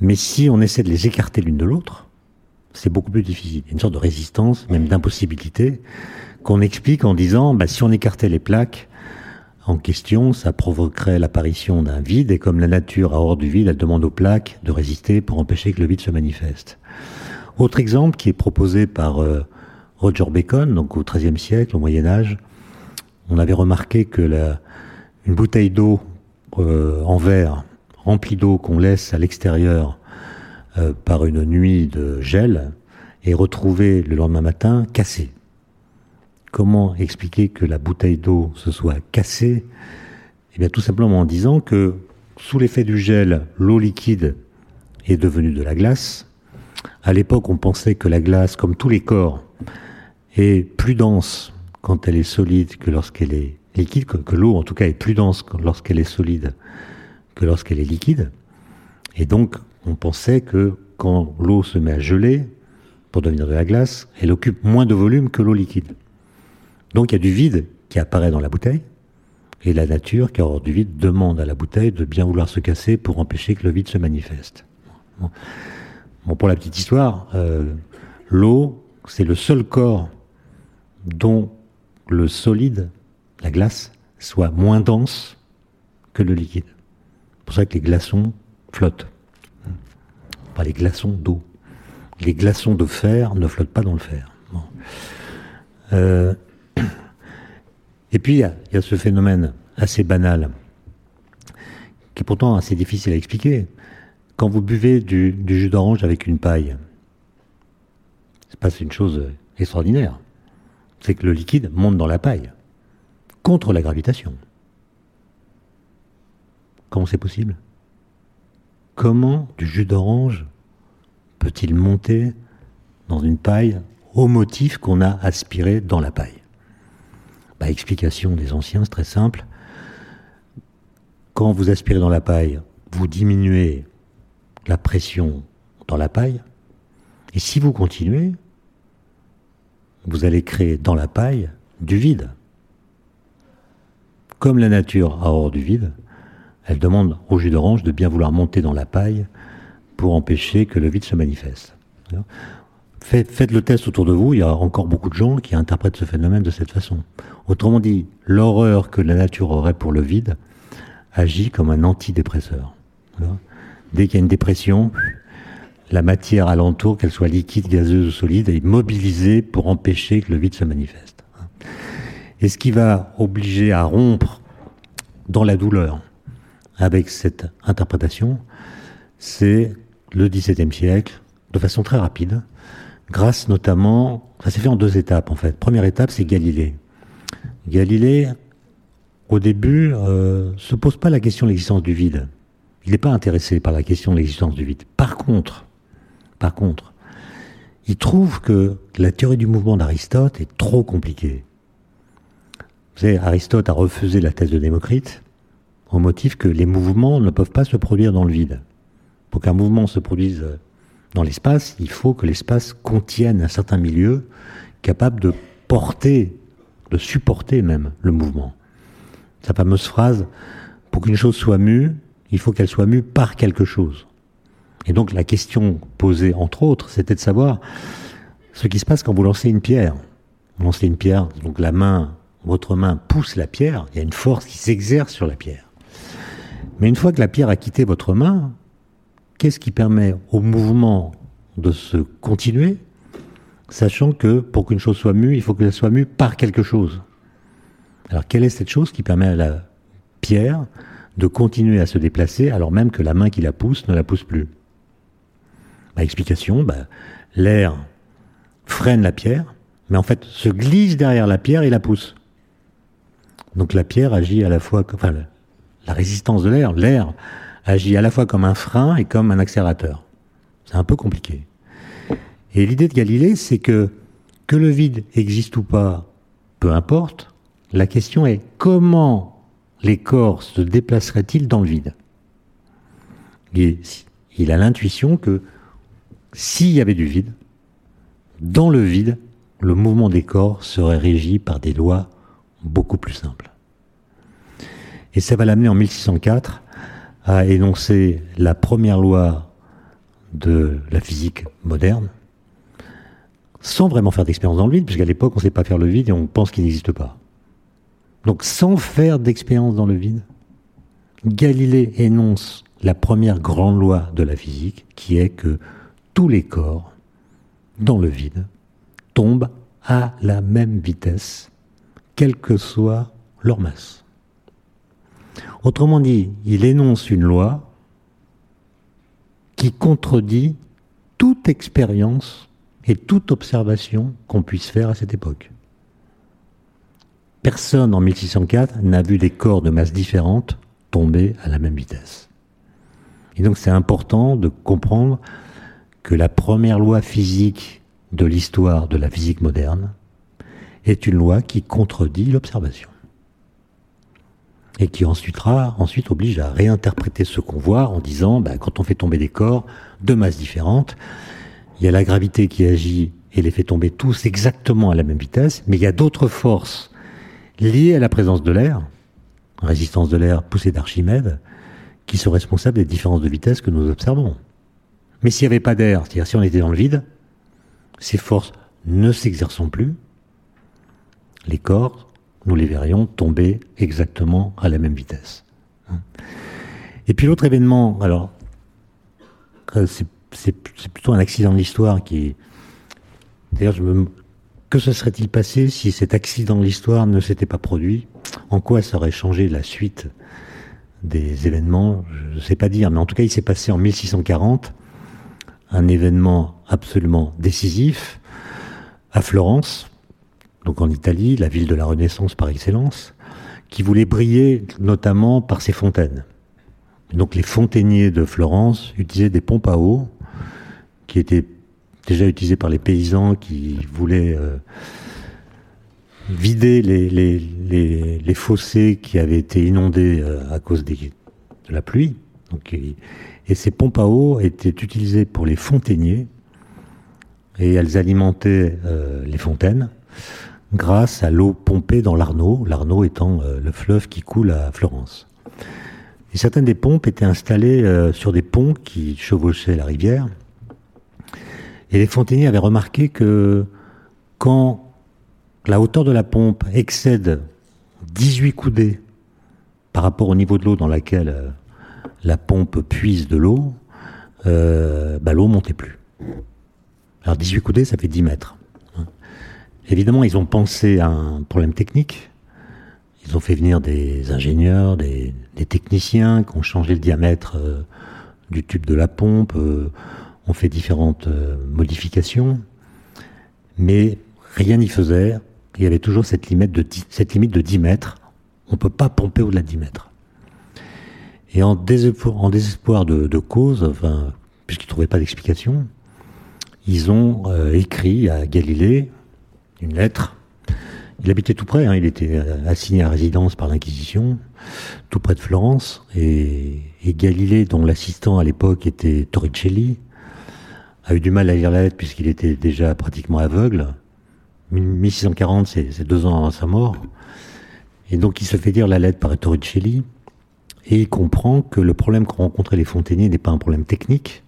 mais si on essaie de les écarter l'une de l'autre, c'est beaucoup plus difficile. Il y a une sorte de résistance, même d'impossibilité, qu'on explique en disant, bah, si on écartait les plaques en question, ça provoquerait l'apparition d'un vide, et comme la nature a hors du vide, elle demande aux plaques de résister pour empêcher que le vide se manifeste. Autre exemple qui est proposé par euh, Roger Bacon, donc au XIIIe siècle, au Moyen Âge, on avait remarqué que la, une bouteille d'eau euh, en verre remplie d'eau qu'on laisse à l'extérieur euh, par une nuit de gel est retrouvée le lendemain matin cassée. Comment expliquer que la bouteille d'eau se soit cassée? Eh bien tout simplement en disant que sous l'effet du gel, l'eau liquide est devenue de la glace, à l'époque, on pensait que la glace, comme tous les corps, est plus dense quand elle est solide que lorsqu'elle est liquide, que, l'eau en tout cas est plus dense lorsqu'elle est solide que lorsqu'elle est liquide. Et donc, on pensait que quand l'eau se met à geler, pour devenir de la glace, elle occupe moins de volume que l'eau liquide. Donc il y a du vide qui apparaît dans la bouteille, et la nature, qui a hors du vide, demande à la bouteille de bien vouloir se casser pour empêcher que le vide se manifeste. Bon, pour la petite histoire, euh, l'eau, c'est le seul corps dont le solide, la glace, soit moins dense que le liquide. Pour ça que les glaçons flottent. Pas les glaçons d'eau. Les glaçons de fer ne flottent pas dans le fer. Euh, et puis, il y, a ce phénomène assez banal, qui est pourtant assez difficile à expliquer. Quand vous buvez du, du jus d'orange avec une paille, c'est pas une chose extraordinaire. C'est que le liquide monte dans la paille, contre la gravitation. Comment c'est possible? Comment du jus d'orange peut-il monter dans une paille au motif qu'on a aspiré dans la paille? Bah, Explication des anciens, c'est très simple. Quand vous aspirez dans la paille, vous diminuez la pression dans la paille, et si vous continuez, vous allez créer dans la paille du vide. Comme la nature a horreur du vide, elle demande au jus d'orange de bien vouloir monter dans la paille pour empêcher que le vide se manifeste. Faites, le test autour de vous, il y a encore beaucoup de gens qui interprètent ce phénomène de cette façon. Autrement dit, l'horreur que la nature aurait pour le vide agit comme un antidépresseur. Dès qu'il y a une dépression, la matière alentour, qu'elle soit liquide, gazeuse ou solide, est mobilisée pour empêcher que le vide se manifeste. Et ce qui va obliger à rompre dans la douleur avec cette interprétation, c'est le XVIIe siècle, de façon très rapide, grâce notamment, ça s'est fait en deux étapes en fait. Première étape, c'est Galilée. Galilée, au début, euh, se pose pas la question de l'existence du vide. Il n'est pas intéressé par la question de l'existence du vide. Par contre, par contre, il trouve que la théorie du mouvement d'Aristote est trop compliquée. Vous savez, Aristote a refusé la thèse de Démocrite au motif que les mouvements ne peuvent pas se produire dans le vide. Pour qu'un mouvement se produise dans l'espace, il faut que l'espace contienne un certain milieu capable de porter, de supporter même le mouvement. Sa fameuse phrase, pour qu'une chose soit mue, il faut qu'elle soit mue par quelque chose. Et donc la question posée, entre autres, c'était de savoir ce qui se passe quand vous lancez une pierre. Vous lancez une pierre, donc la main, votre main pousse la pierre, il y a une force qui s'exerce sur la pierre. Mais une fois que la pierre a quitté votre main, qu'est-ce qui permet au mouvement de se continuer, sachant que pour qu'une chose soit mue, il faut qu'elle soit mue par quelque chose? Alors quelle est cette chose qui permet à la pierre de continuer à se déplacer alors même que la main qui la pousse ne la pousse plus? Bah, Explication, bah, l'air freine la pierre, mais en fait se glisse derrière la pierre et la pousse. Donc la pierre agit à la fois, la résistance de l'air, l'air agit à la fois comme un frein et comme un accélérateur. C'est un peu compliqué. Et l'idée de Galilée, c'est que que le vide existe ou pas, peu importe, la question est comment les corps se déplaceraient-ils dans le vide? Il a l'intuition que s'il y avait du vide, dans le vide, le mouvement des corps serait régi par des lois beaucoup plus simples. Et ça va l'amener en 1604 à énoncer la première loi de la physique moderne, sans vraiment faire d'expérience dans le vide, puisqu'à l'époque on ne sait pas faire le vide et on pense qu'il n'existe pas. Donc sans faire d'expérience dans le vide, Galilée énonce la première grande loi de la physique, qui est que tous les corps, dans le vide, tombent à la même vitesse, quelle que soit leur masse. Autrement dit, il énonce une loi qui contredit toute expérience et toute observation qu'on puisse faire à cette époque. Personne en 1604 n'a vu des corps de masse différentes tomber à la même vitesse. Et donc c'est important de comprendre que la première loi physique de l'histoire de la physique moderne est une loi qui contredit l'observation et qui ensuite, oblige à réinterpréter ce qu'on voit en disant, bah, quand on fait tomber des corps de masses différentes, il y a la gravité qui agit et les fait tomber tous exactement à la même vitesse, mais il y a d'autres forces liées à la présence de l'air, résistance de l'air poussée d'Archimède, qui sont responsables des différences de vitesse que nous observons. Mais s'il n'y avait pas d'air, c'est-à-dire si on était dans le vide, ces forces ne s'exerçant plus, les corps nous les verrions tomber exactement à la même vitesse. Et puis l'autre événement, alors, euh, c'est plutôt un accident de l'histoire qui. D'ailleurs. Que se serait-il passé si cet accident de l'histoire ne s'était pas produit? En quoi ça aurait changé la suite des événements? Je ne sais pas dire, mais en tout cas, il s'est passé en 1640 un événement absolument décisif à Florence, donc en Italie, la ville de la Renaissance par excellence, qui voulait briller notamment par ses fontaines. Donc les fontainiers de Florence utilisaient des pompes à eau qui étaient déjà utilisées par les paysans qui voulaient euh, vider les, fossés qui avaient été inondés euh, à cause de la pluie. Et ces pompes à eau étaient utilisées pour les fontainiers et elles alimentaient euh, les fontaines grâce à l'eau pompée dans l'Arno, l'Arno étant le fleuve qui coule à Florence. Et certaines des pompes étaient installées euh, sur des ponts qui chevauchaient la rivière. Et les fontainiers avaient remarqué que quand la hauteur de la pompe excède 18 coudées par rapport au niveau de l'eau dans laquelle euh, la pompe puise de l'eau, euh, bah, l'eau montait plus. Alors 18 coudées, ça fait 10 mètres. Évidemment, ils ont pensé à un problème technique. Ils ont fait venir des ingénieurs, des, techniciens qui ont changé le diamètre euh, du tube de la pompe, euh, ont fait différentes euh, modifications, mais rien n'y faisait. Il y avait toujours cette limite de 10, cette limite de 10 mètres. On ne peut pas pomper au-delà de 10 mètres. Et en désespoir, de, cause, puisqu'ils ne trouvaient pas d'explication, ils ont écrit à Galilée une lettre il habitait tout près, hein, il était assigné à résidence par l'Inquisition, tout près de Florence. Et, Galilée, dont l'assistant à l'époque était Torricelli, a eu du mal à lire la lettre puisqu'il était déjà pratiquement aveugle. 1640, c'est deux ans avant sa mort. Et donc il se fait lire la lettre par Torricelli et il comprend que le problème qu'ont rencontré les fontainiers n'est pas un problème technique,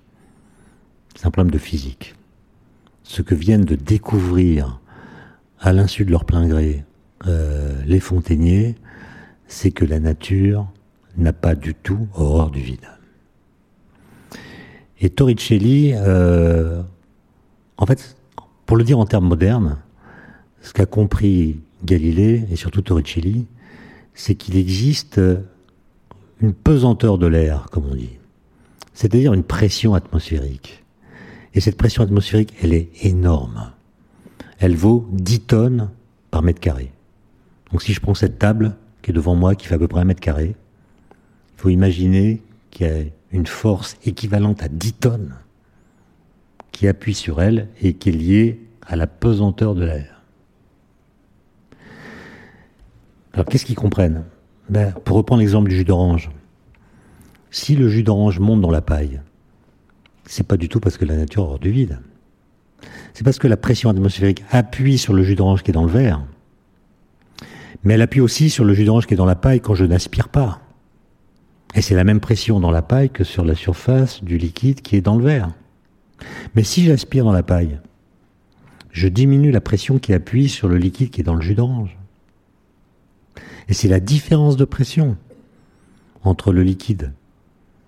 c'est un problème de physique. Ce que viennent de découvrir à l'insu de leur plein gré, euh, les fontainiers, c'est que la nature n'a pas du tout horreur du vide. Et Torricelli, euh, en fait, pour le dire en termes modernes, ce qu'a compris Galilée et surtout Torricelli, c'est qu'il existe une pesanteur de l'air, comme on dit, c'est-à-dire une pression atmosphérique. Et cette pression atmosphérique, elle est énorme elle vaut 10 tonnes par mètre carré. Donc si je prends cette table qui est devant moi, qui fait à peu près un mètre carré, il faut imaginer qu'il y a une force équivalente à 10 tonnes qui appuie sur elle et qui est liée à la pesanteur de l'air. Alors qu'est-ce qu'ils comprennent? Ben, Pour reprendre l'exemple du jus d'orange, si le jus d'orange monte dans la paille, c'est pas du tout parce que la nature hors du vide c'est parce que la pression atmosphérique appuie sur le jus d'orange qui est dans le verre, mais elle appuie aussi sur le jus d'orange qui est dans la paille quand je n'aspire pas. Et c'est la même pression dans la paille que sur la surface du liquide qui est dans le verre. Mais si j'aspire dans la paille, je diminue la pression qui appuie sur le liquide qui est dans le jus d'orange. Et c'est la différence de pression entre le liquide,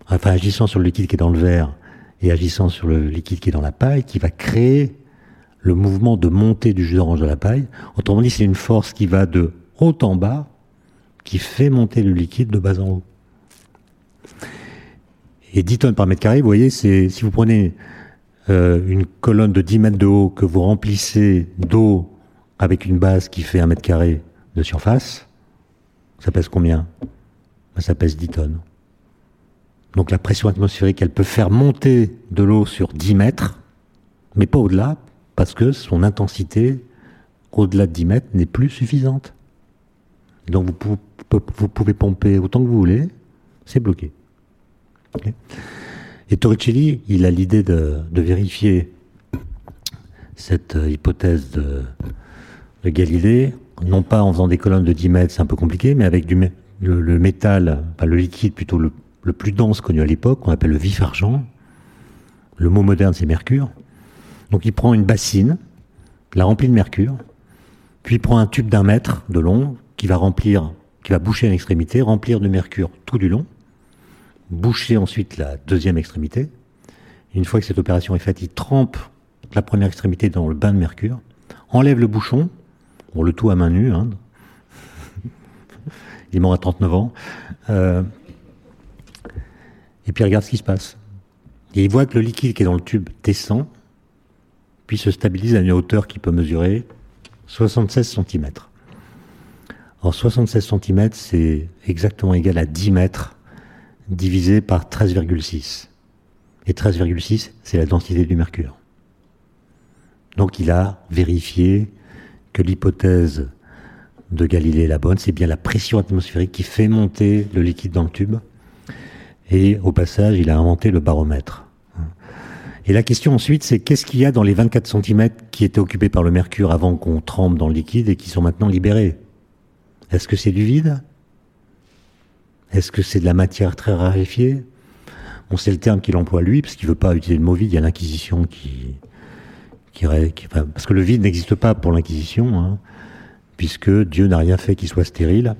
enfin agissant sur le liquide qui est dans le verre et agissant sur le liquide qui est dans la paille qui va créer le mouvement de montée du jus d'orange de la paille. Autrement dit, c'est une force qui va de haut en bas, qui fait monter le liquide de bas en haut. Et 10 tonnes par mètre carré, vous voyez, c'est si vous prenez euh, une colonne de 10 mètres de haut que vous remplissez d'eau avec une base qui fait un mètre carré de surface, ça pèse combien? Ça pèse 10 tonnes. Donc la pression atmosphérique, elle peut faire monter de l'eau sur 10 mètres, mais pas au-delà, parce que son intensité, au-delà de 10 mètres, n'est plus suffisante. Donc vous, pouvez pomper autant que vous voulez, c'est bloqué. Et Torricelli, il a l'idée de, vérifier cette euh, hypothèse de, Galilée, non pas en faisant des colonnes de 10 mètres, c'est un peu compliqué, mais avec du, le, métal, enfin le liquide plutôt le, le plus dense connu à l'époque, qu'on appelle le vif argent. Le mot moderne, c'est mercure. Donc il prend une bassine, la remplit de mercure, puis il prend un tube d'un mètre de long qui va remplir, qui va boucher à l'extrémité, remplir de mercure tout du long. boucher ensuite la deuxième extrémité. Une fois que cette opération est faite, il trempe la première extrémité dans le bain de mercure, enlève le bouchon, bon, le tout à main nue, hein. il mort à 39 ans, euh, et puis il regarde ce qui se passe. Et il voit que le liquide qui est dans le tube descend, puis se stabilise à une hauteur qui peut mesurer 76 cm. Alors 76 cm, c'est exactement égal à 10 mètres divisé par 13,6. Et 13,6, c'est la densité du mercure. Donc il a vérifié que l'hypothèse de Galilée est la bonne, c'est bien la pression atmosphérique qui fait monter le liquide dans le tube. Et au passage, il a inventé le baromètre. Et la question ensuite, c'est qu'est-ce qu'il y a dans les 24 cm qui étaient occupés par le mercure avant qu'on trempe dans le liquide et qui sont maintenant libérés? Est-ce que c'est du vide? Est-ce que c'est de la matière très raréfiée? Bon, c'est le terme qu'il emploie lui, parce qu'il veut pas utiliser le mot vide. Il y a l'Inquisition qui, qui, parce que le vide n'existe pas pour l'Inquisition, hein, puisque Dieu n'a rien fait qui soit stérile.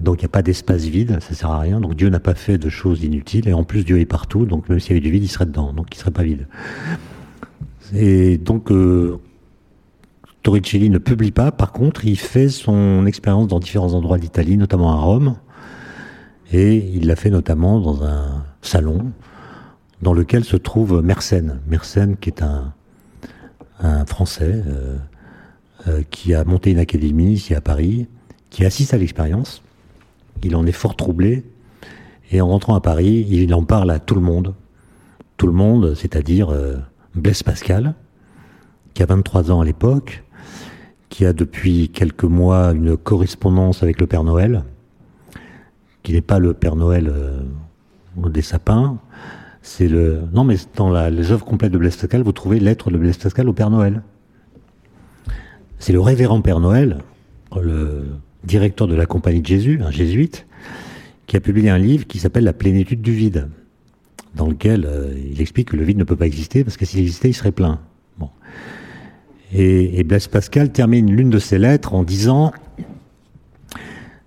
Donc il n'y a pas d'espace vide, ça sert à rien. Donc Dieu n'a pas fait de choses inutiles. Et en plus, Dieu est partout. Donc même s'il y avait du vide, il serait dedans. Donc il ne serait pas vide. Et donc euh, Torricelli ne publie pas. Par contre, il fait son expérience dans différents endroits d'Italie, notamment à Rome. Et il l'a fait notamment dans un salon dans lequel se trouve Mersenne. Mersenne qui est un, un Français euh, euh, qui a monté une académie ici à Paris, qui assiste à l'expérience. Il en est fort troublé. Et en rentrant à Paris, il en parle à tout le monde. Tout le monde, c'est-à-dire euh, Blaise Pascal, qui a 23 ans à l'époque, qui a depuis quelques mois une correspondance avec le Père Noël, qui n'est pas le Père Noël des sapins, c'est le. Non, mais dans les œuvres complètes de Blaise Pascal, vous trouvez lettre de Blaise Pascal au Père Noël. C'est le révérend Père Noël, le directeur de la Compagnie de Jésus, un jésuite, qui a publié un livre qui s'appelle La plénitude du vide, dans lequel euh, il explique que le vide ne peut pas exister parce que s'il existait, il serait plein. Bon. Et, et Blaise Pascal termine l'une de ses lettres en disant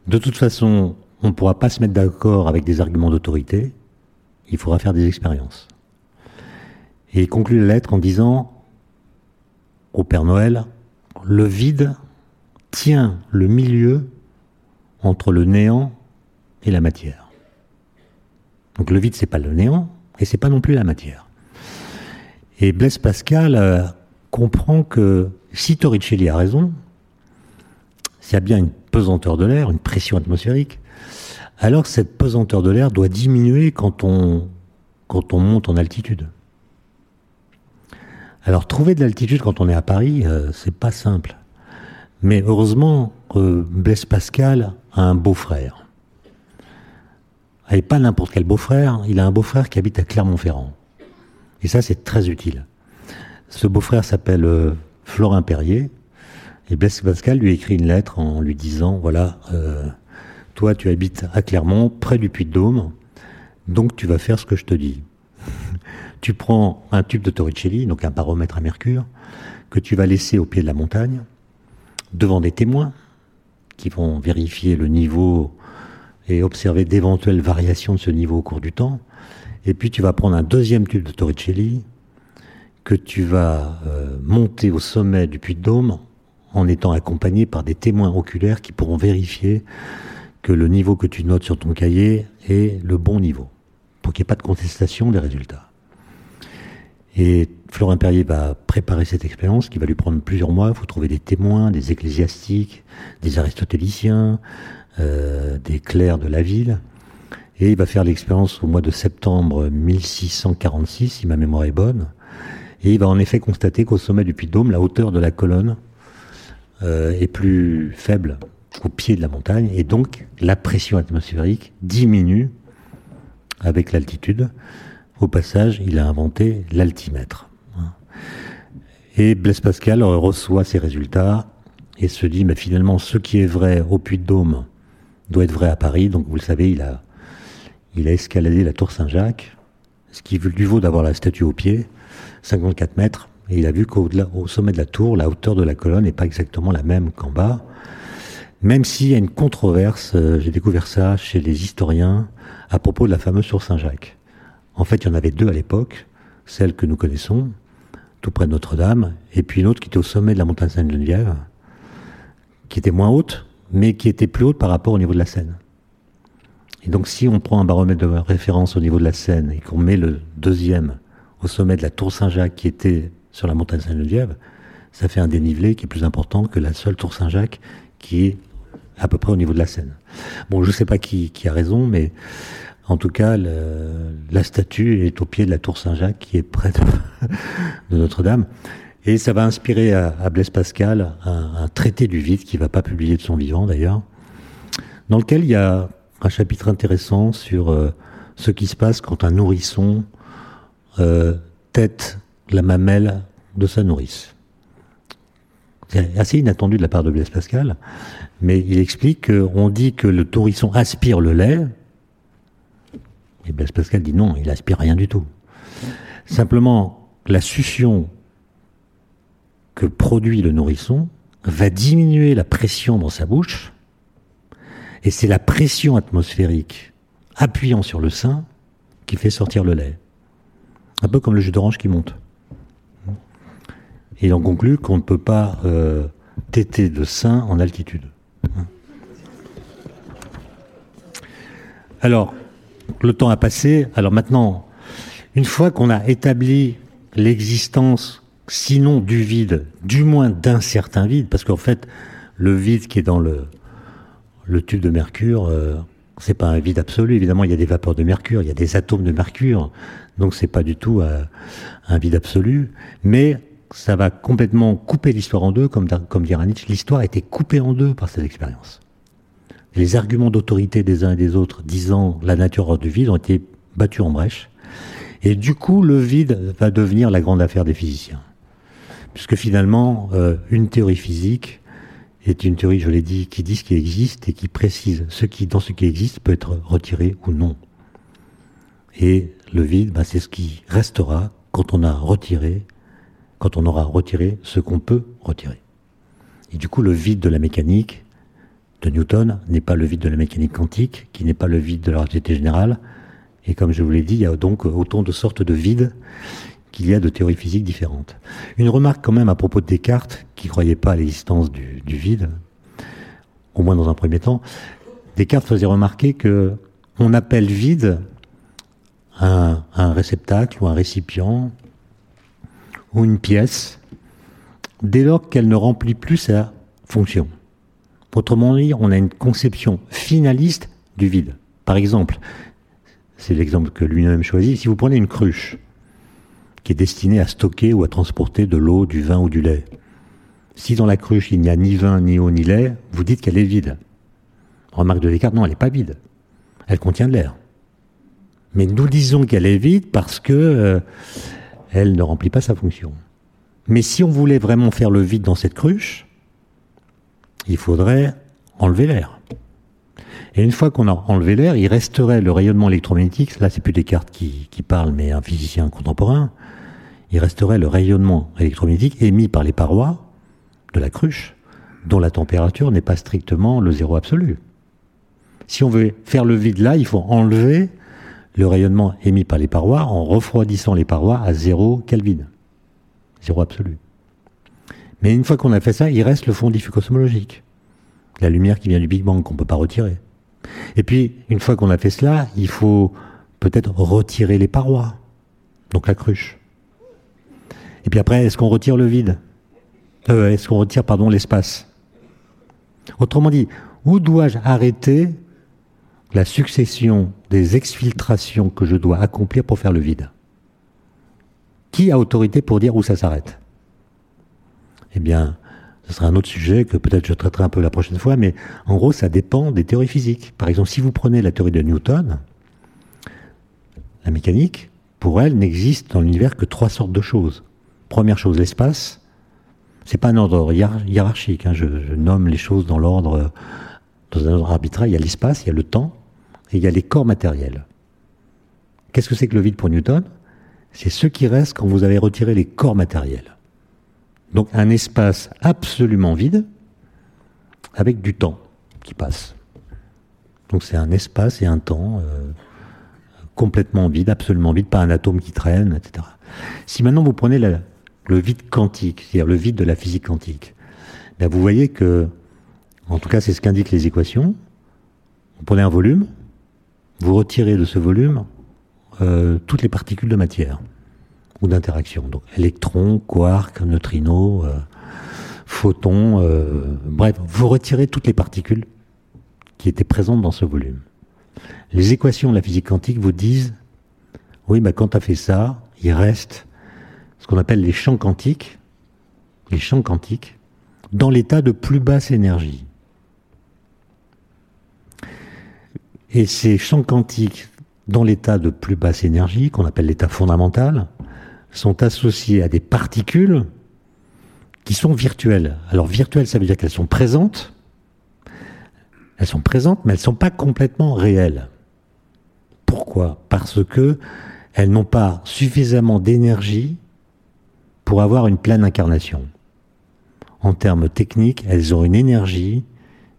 De toute façon, on ne pourra pas se mettre d'accord avec des arguments d'autorité il faudra faire des expériences. Et il conclut la lettre en disant au Père Noël, le vide tient le milieu entre le néant et la matière. Donc le vide, c'est pas le néant et c'est pas non plus la matière. Et Blaise Pascal euh, comprend que si Torricelli a raison, s'il y a bien une pesanteur de l'air, une pression atmosphérique, alors cette pesanteur de l'air doit diminuer quand on, quand on monte en altitude. Alors trouver de l'altitude quand on est à Paris, euh, c'est pas simple. Mais heureusement, euh, Blaise Pascal a un beau-frère. Et pas n'importe quel beau-frère, il a un beau-frère qui habite à Clermont-Ferrand. Et ça, c'est très utile. Ce beau-frère s'appelle euh, Florin Perrier. Et Blaise Pascal lui écrit une lettre en lui disant, voilà, euh, toi, tu habites à Clermont, près du Puy-de-Dôme, donc tu vas faire ce que je te dis. tu prends un tube de Torricelli, donc un baromètre à mercure, que tu vas laisser au pied de la montagne, devant des témoins qui vont vérifier le niveau et observer d'éventuelles variations de ce niveau au cours du temps. Et puis tu vas prendre un deuxième tube de Torricelli que tu vas euh, monter au sommet du Puy de Dôme en étant accompagné par des témoins oculaires qui pourront vérifier que le niveau que tu notes sur ton cahier est le bon niveau, pour qu'il n'y ait pas de contestation des résultats. Et Florent Perrier va préparer cette expérience qui va lui prendre plusieurs mois. Il faut trouver des témoins, des ecclésiastiques, des aristotéliciens, euh, des clercs de la ville. Et il va faire l'expérience au mois de septembre 1646, si ma mémoire est bonne. Et il va en effet constater qu'au sommet du Puy-de-Dôme, la hauteur de la colonne euh, est plus faible au pied de la montagne, et donc la pression atmosphérique diminue avec l'altitude. Au passage, il a inventé l'altimètre. Et Blaise Pascal reçoit ces résultats et se dit, mais finalement, ce qui est vrai au Puy-de-Dôme doit être vrai à Paris. Donc, vous le savez, il a, escaladé la tour Saint-Jacques, ce qui lui vaut d'avoir la statue au pied, 54 mètres. Et il a vu qu'au sommet de la tour, la hauteur de la colonne n'est pas exactement la même qu'en bas. Même s'il y a une controverse, euh, j'ai découvert ça chez les historiens à propos de la fameuse tour Saint-Jacques. En fait, il y en avait deux à l'époque, celle que nous connaissons, tout près de Notre-Dame, et puis une autre qui était au sommet de la montagne Sainte-Geneviève, qui était moins haute, mais qui était plus haute par rapport au niveau de la Seine. Et donc si on prend un baromètre de référence au niveau de la Seine et qu'on met le deuxième au sommet de la tour Saint-Jacques qui était sur la montagne Sainte-Geneviève, ça fait un dénivelé qui est plus important que la seule tour Saint-Jacques qui est à peu près au niveau de la Seine. Bon, je ne sais pas qui, qui, a raison, mais en tout cas, la statue est au pied de la tour Saint-Jacques qui est près de, Notre-Dame. Et ça va inspirer à, Blaise Pascal un, un, traité du vide qui va pas publier de son vivant d'ailleurs, dans lequel il y a un chapitre intéressant sur euh, ce qui se passe quand un nourrisson euh, tête la mamelle de sa nourrice. C'est assez inattendu de la part de Blaise Pascal, mais il explique qu'on dit que le nourrisson aspire le lait, et Blaise Pascal dit non, il aspire rien du tout. Simplement, la succion que produit le nourrisson va diminuer la pression dans sa bouche, et c'est la pression atmosphérique appuyant sur le sein qui fait sortir le lait. Un peu comme le jus d'orange qui monte. Et on conclut qu'on ne peut pas euh, de sein en altitude. Alors, le temps a passé. Alors maintenant, une fois qu'on a établi l'existence, sinon du vide, du moins d'un certain vide, parce qu'en fait, le vide qui est dans le, le tube de mercure, euh, c'est pas un vide absolu. Évidemment, il y a des vapeurs de mercure, il y a des atomes de mercure, donc c'est pas du tout euh, un vide absolu. Mais ça va complètement couper l'histoire en deux, comme, comme dira Nietzsche. L'histoire a été coupée en deux par cette expérience. Les arguments d'autorité des uns et des autres disant la nature du vide ont été battus en brèche. Et du coup, le vide va devenir la grande affaire des physiciens. Puisque finalement, euh, une théorie physique est une théorie, je l'ai dit, qui dit ce qui existe et qui précise ce qui, dans ce qui existe, peut être retiré ou non. Et le vide, bah, c'est ce qui restera quand on a retiré, quand on aura retiré ce qu'on peut retirer. Et du coup, le vide de la mécanique de Newton n'est pas le vide de la mécanique quantique, qui n'est pas le vide de la relativité générale. Et comme je vous l'ai dit, il y a donc autant de sortes de vides qu'il y a de théories physiques différentes. Une remarque quand même à propos de Descartes, qui croyait pas à l'existence du, vide, au moins dans un premier temps. Descartes faisait remarquer que on appelle vide un réceptacle ou un récipient ou une pièce dès lors qu'elle ne remplit plus sa fonction. Autrement dit, on a une conception finaliste du vide. Par exemple, c'est l'exemple que lui-même choisit, si vous prenez une cruche, qui est destiné à stocker ou à transporter de l'eau, du vin ou du lait. Si dans la cruche il n'y a ni vin, ni eau, ni lait, vous dites qu'elle est vide. Remarque de Descartes, non, elle n'est pas vide. Elle contient de l'air. Mais nous disons qu'elle est vide parce que euh, elle ne remplit pas sa fonction. Mais si on voulait vraiment faire le vide dans cette cruche, il faudrait enlever l'air. Et une fois qu'on a enlevé l'air, il resterait le rayonnement électromagnétique. Là, c'est plus Descartes qui, qui parle, mais un physicien contemporain il resterait le rayonnement électromagnétique émis par les parois de la cruche, dont la température n'est pas strictement le zéro absolu. Si on veut faire le vide là, il faut enlever le rayonnement émis par les parois en refroidissant les parois à zéro Kelvin, zéro absolu. Mais une fois qu'on a fait ça, il reste le fond diffus cosmologique, la lumière qui vient du Big Bang qu'on ne peut pas retirer. Et puis, une fois qu'on a fait cela, il faut peut-être retirer les parois, donc la cruche. Et puis après, est-ce qu'on retire le vide? Euh, Est-ce qu'on retire, pardon, l'espace? Autrement dit, où dois-je arrêter la succession des exfiltrations que je dois accomplir pour faire le vide? Qui a autorité pour dire où ça s'arrête? Eh bien, ce sera un autre sujet que peut-être je traiterai un peu la prochaine fois, mais en gros, ça dépend des théories physiques. Par exemple, si vous prenez la théorie de Newton, la mécanique, pour elle, n'existe dans l'univers que trois sortes de choses. Première chose, l'espace. C'est pas un ordre hiérarchique. Hein. Je, je, nomme les choses dans l'ordre, dans un ordre arbitraire. Il y a l'espace, il y a le temps, et il y a les corps matériels. Qu'est-ce que c'est que le vide pour Newton? C'est ce qui reste quand vous avez retiré les corps matériels. Donc un espace absolument vide avec du temps. qui passe. Donc c'est un espace et un temps euh, complètement vide, absolument vide, pas un atome qui traîne, etc. Si maintenant vous prenez le vide quantique, c'est-à-dire le vide de la physique quantique, ben vous voyez que, en tout cas c'est ce qu'indiquent les équations, vous prenez un volume, vous retirez de ce volume euh, toutes les particules de matière ou d'interaction. Donc électrons, quarks, neutrinos, euh, photons, euh, bref, vous retirez toutes les particules qui étaient présentes dans ce volume. Les équations de la physique quantique vous disent, oui, bah, quand tu as fait ça, il reste ce qu'on appelle les champs quantiques, les champs quantiques, dans l'état de plus basse énergie. Et ces champs quantiques dans l'état de plus basse énergie, qu'on appelle l'état fondamental, sont associés à des particules qui sont virtuelles. Alors virtuelles, ça veut dire qu'elles sont présentes. Elles sont présentes, mais elles ne sont pas complètement réelles. Pourquoi? Parce que elles n'ont pas suffisamment d'énergie pour avoir une pleine incarnation. En termes techniques, elles ont une énergie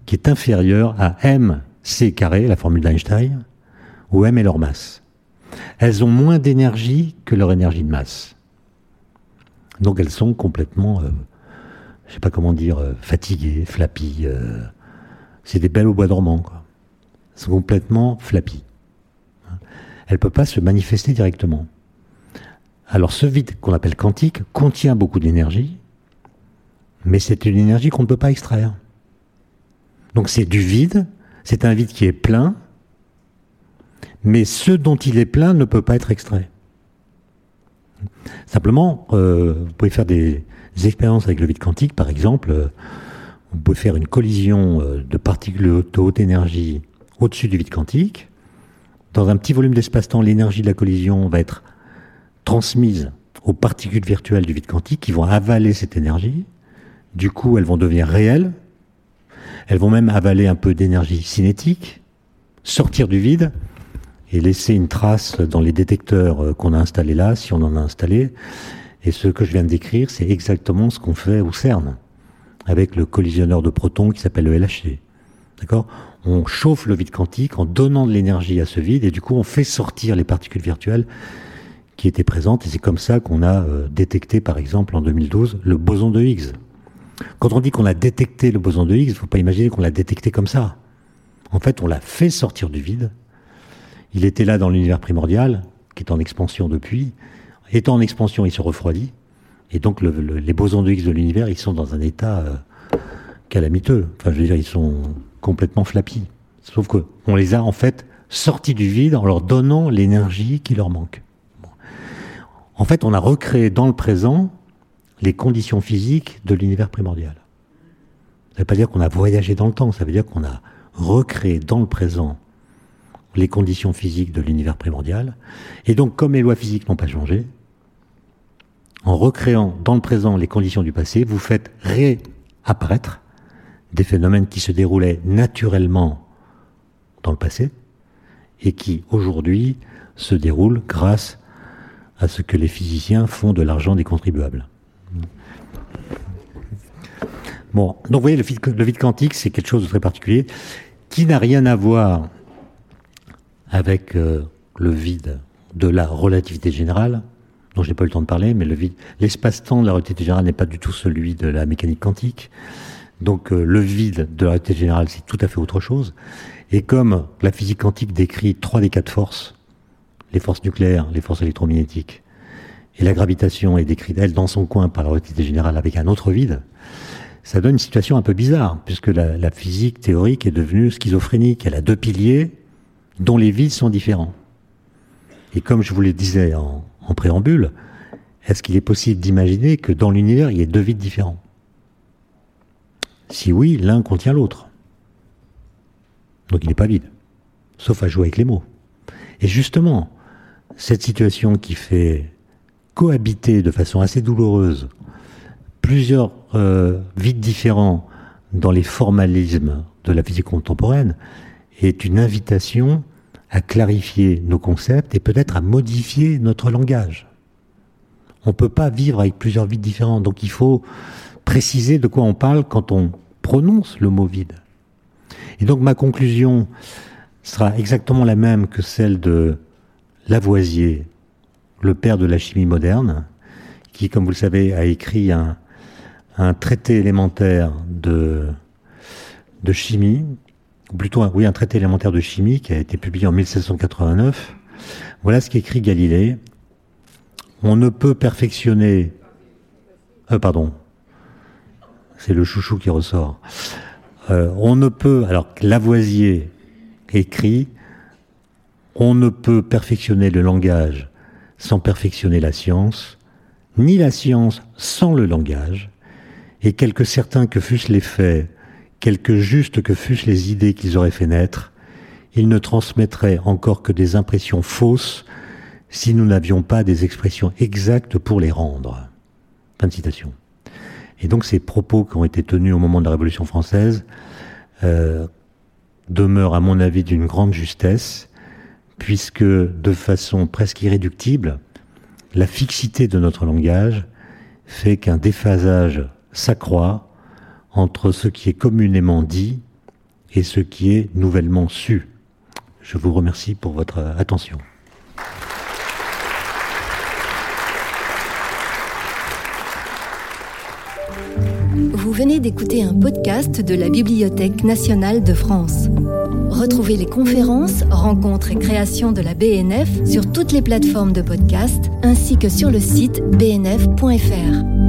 qui est inférieure à mc carré, la formule d'Einstein, où m est leur masse. Elles ont moins d'énergie que leur énergie de masse. Donc elles sont complètement, je euh, je sais pas comment dire, euh, fatiguées, flappy. Euh, c'est des belles au bois dormant. Elles sont complètement flappy. Elles ne peuvent pas se manifester directement. Alors ce vide qu'on appelle quantique contient beaucoup d'énergie, mais c'est une énergie qu'on ne peut pas extraire. Donc c'est du vide, c'est un vide qui est plein, mais ce dont il est plein ne peut pas être extrait. Simplement, euh, vous pouvez faire des, expériences avec le vide quantique, par exemple, euh, vous pouvez faire une collision euh, de particules de haute énergie au-dessus du vide quantique. Dans un petit volume d'espace-temps, l'énergie de la collision va être transmise aux particules virtuelles du vide quantique qui vont avaler cette énergie. Du coup, elles vont devenir réelles. Elles vont même avaler un peu d'énergie cinétique, sortir du vide et laisser une trace dans les détecteurs euh, qu'on a installés là, si on en a installé. Et ce que je viens de décrire, c'est exactement ce qu'on fait au CERN, avec le collisionneur de protons qui s'appelle le LHC. D'accord? On chauffe le vide quantique en donnant de l'énergie à ce vide, et du coup, on fait sortir les particules virtuelles qui étaient présentes, et c'est comme ça qu'on a euh, détecté, par exemple, en 2012, le boson de Higgs. Quand on dit qu'on a détecté le boson de Higgs, il ne faut pas imaginer qu'on l'a détecté comme ça. En fait, on l'a fait sortir du vide, il était là dans l'univers primordial, qui est en expansion depuis. Étant en expansion, il se refroidit. Et donc les bosons de Higgs de l'univers, ils sont dans un état euh, calamiteux. Enfin, je veux dire, ils sont complètement flappis. Sauf qu'on les a en fait sortis du vide en leur donnant l'énergie qui leur manque. En fait, on a recréé dans le présent les conditions physiques de l'univers primordial. Ça ne veut pas dire qu'on a voyagé dans le temps, ça veut dire qu'on a recréé dans le présent les conditions physiques de l'univers primordial. Et donc, comme les lois physiques n'ont pas changé, en recréant dans le présent les conditions du passé, vous faites réapparaître des phénomènes qui se déroulaient naturellement dans le passé et qui aujourd'hui se déroulent grâce à ce que les physiciens font de l'argent des contribuables. Bon, donc vous voyez, le vide, quantique, c'est quelque chose de très particulier qui n'a rien à voir avec euh, le vide de la relativité générale, dont je n'ai pas eu le temps de parler, mais le vide, l'espace-temps de la relativité générale n'est pas du tout celui de la mécanique quantique. Donc euh, le vide de la relativité générale, c'est tout à fait autre chose. Et comme la physique quantique décrit trois des quatre forces, les forces nucléaires, les forces électromagnétiques, et la gravitation est décrite, elle, dans son coin par la relativité générale avec un autre vide, ça donne une situation un peu bizarre, puisque la physique théorique est devenue schizophrénique. Elle a deux piliers, dont les vides sont différents. Et comme je vous le disais en, préambule, est-ce qu'il est possible d'imaginer que dans l'univers, il y ait deux vides différents Si oui, l'un contient l'autre. Donc il n'est pas vide, sauf à jouer avec les mots. Et justement, cette situation qui fait cohabiter de façon assez douloureuse plusieurs euh, vides différents dans les formalismes de la physique contemporaine, est une invitation à clarifier nos concepts et peut-être à modifier notre langage. On ne peut pas vivre avec plusieurs vides différents, donc il faut préciser de quoi on parle quand on prononce le mot vide. Et donc ma conclusion sera exactement la même que celle de Lavoisier, le père de la chimie moderne, qui, comme vous le savez, a écrit un, traité élémentaire de, de chimie, ou plutôt, oui, un traité élémentaire de chimie qui a été publié en 1789. Voilà ce qu'écrit Galilée. On ne peut perfectionner. Euh, pardon. C'est le chouchou qui ressort. Euh, on ne peut. Alors, Lavoisier écrit On ne peut perfectionner le langage sans perfectionner la science, ni la science sans le langage, et quelque certains que fussent les faits, quelque justes que fussent les idées qu'ils auraient fait naître, ils ne transmettraient encore que des impressions fausses si nous n'avions pas des expressions exactes pour les rendre. Fin de citation. Et donc ces propos qui ont été tenus au moment de la Révolution française euh, demeurent à mon avis d'une grande justesse, puisque de façon presque irréductible, la fixité de notre langage fait qu'un déphasage s'accroît entre ce qui est communément dit et ce qui est nouvellement su. Je vous remercie pour votre attention. Vous venez d'écouter un podcast de la Bibliothèque nationale de France. Retrouvez les conférences, rencontres et créations de la BNF sur toutes les plateformes de podcast ainsi que sur le site bnf.fr.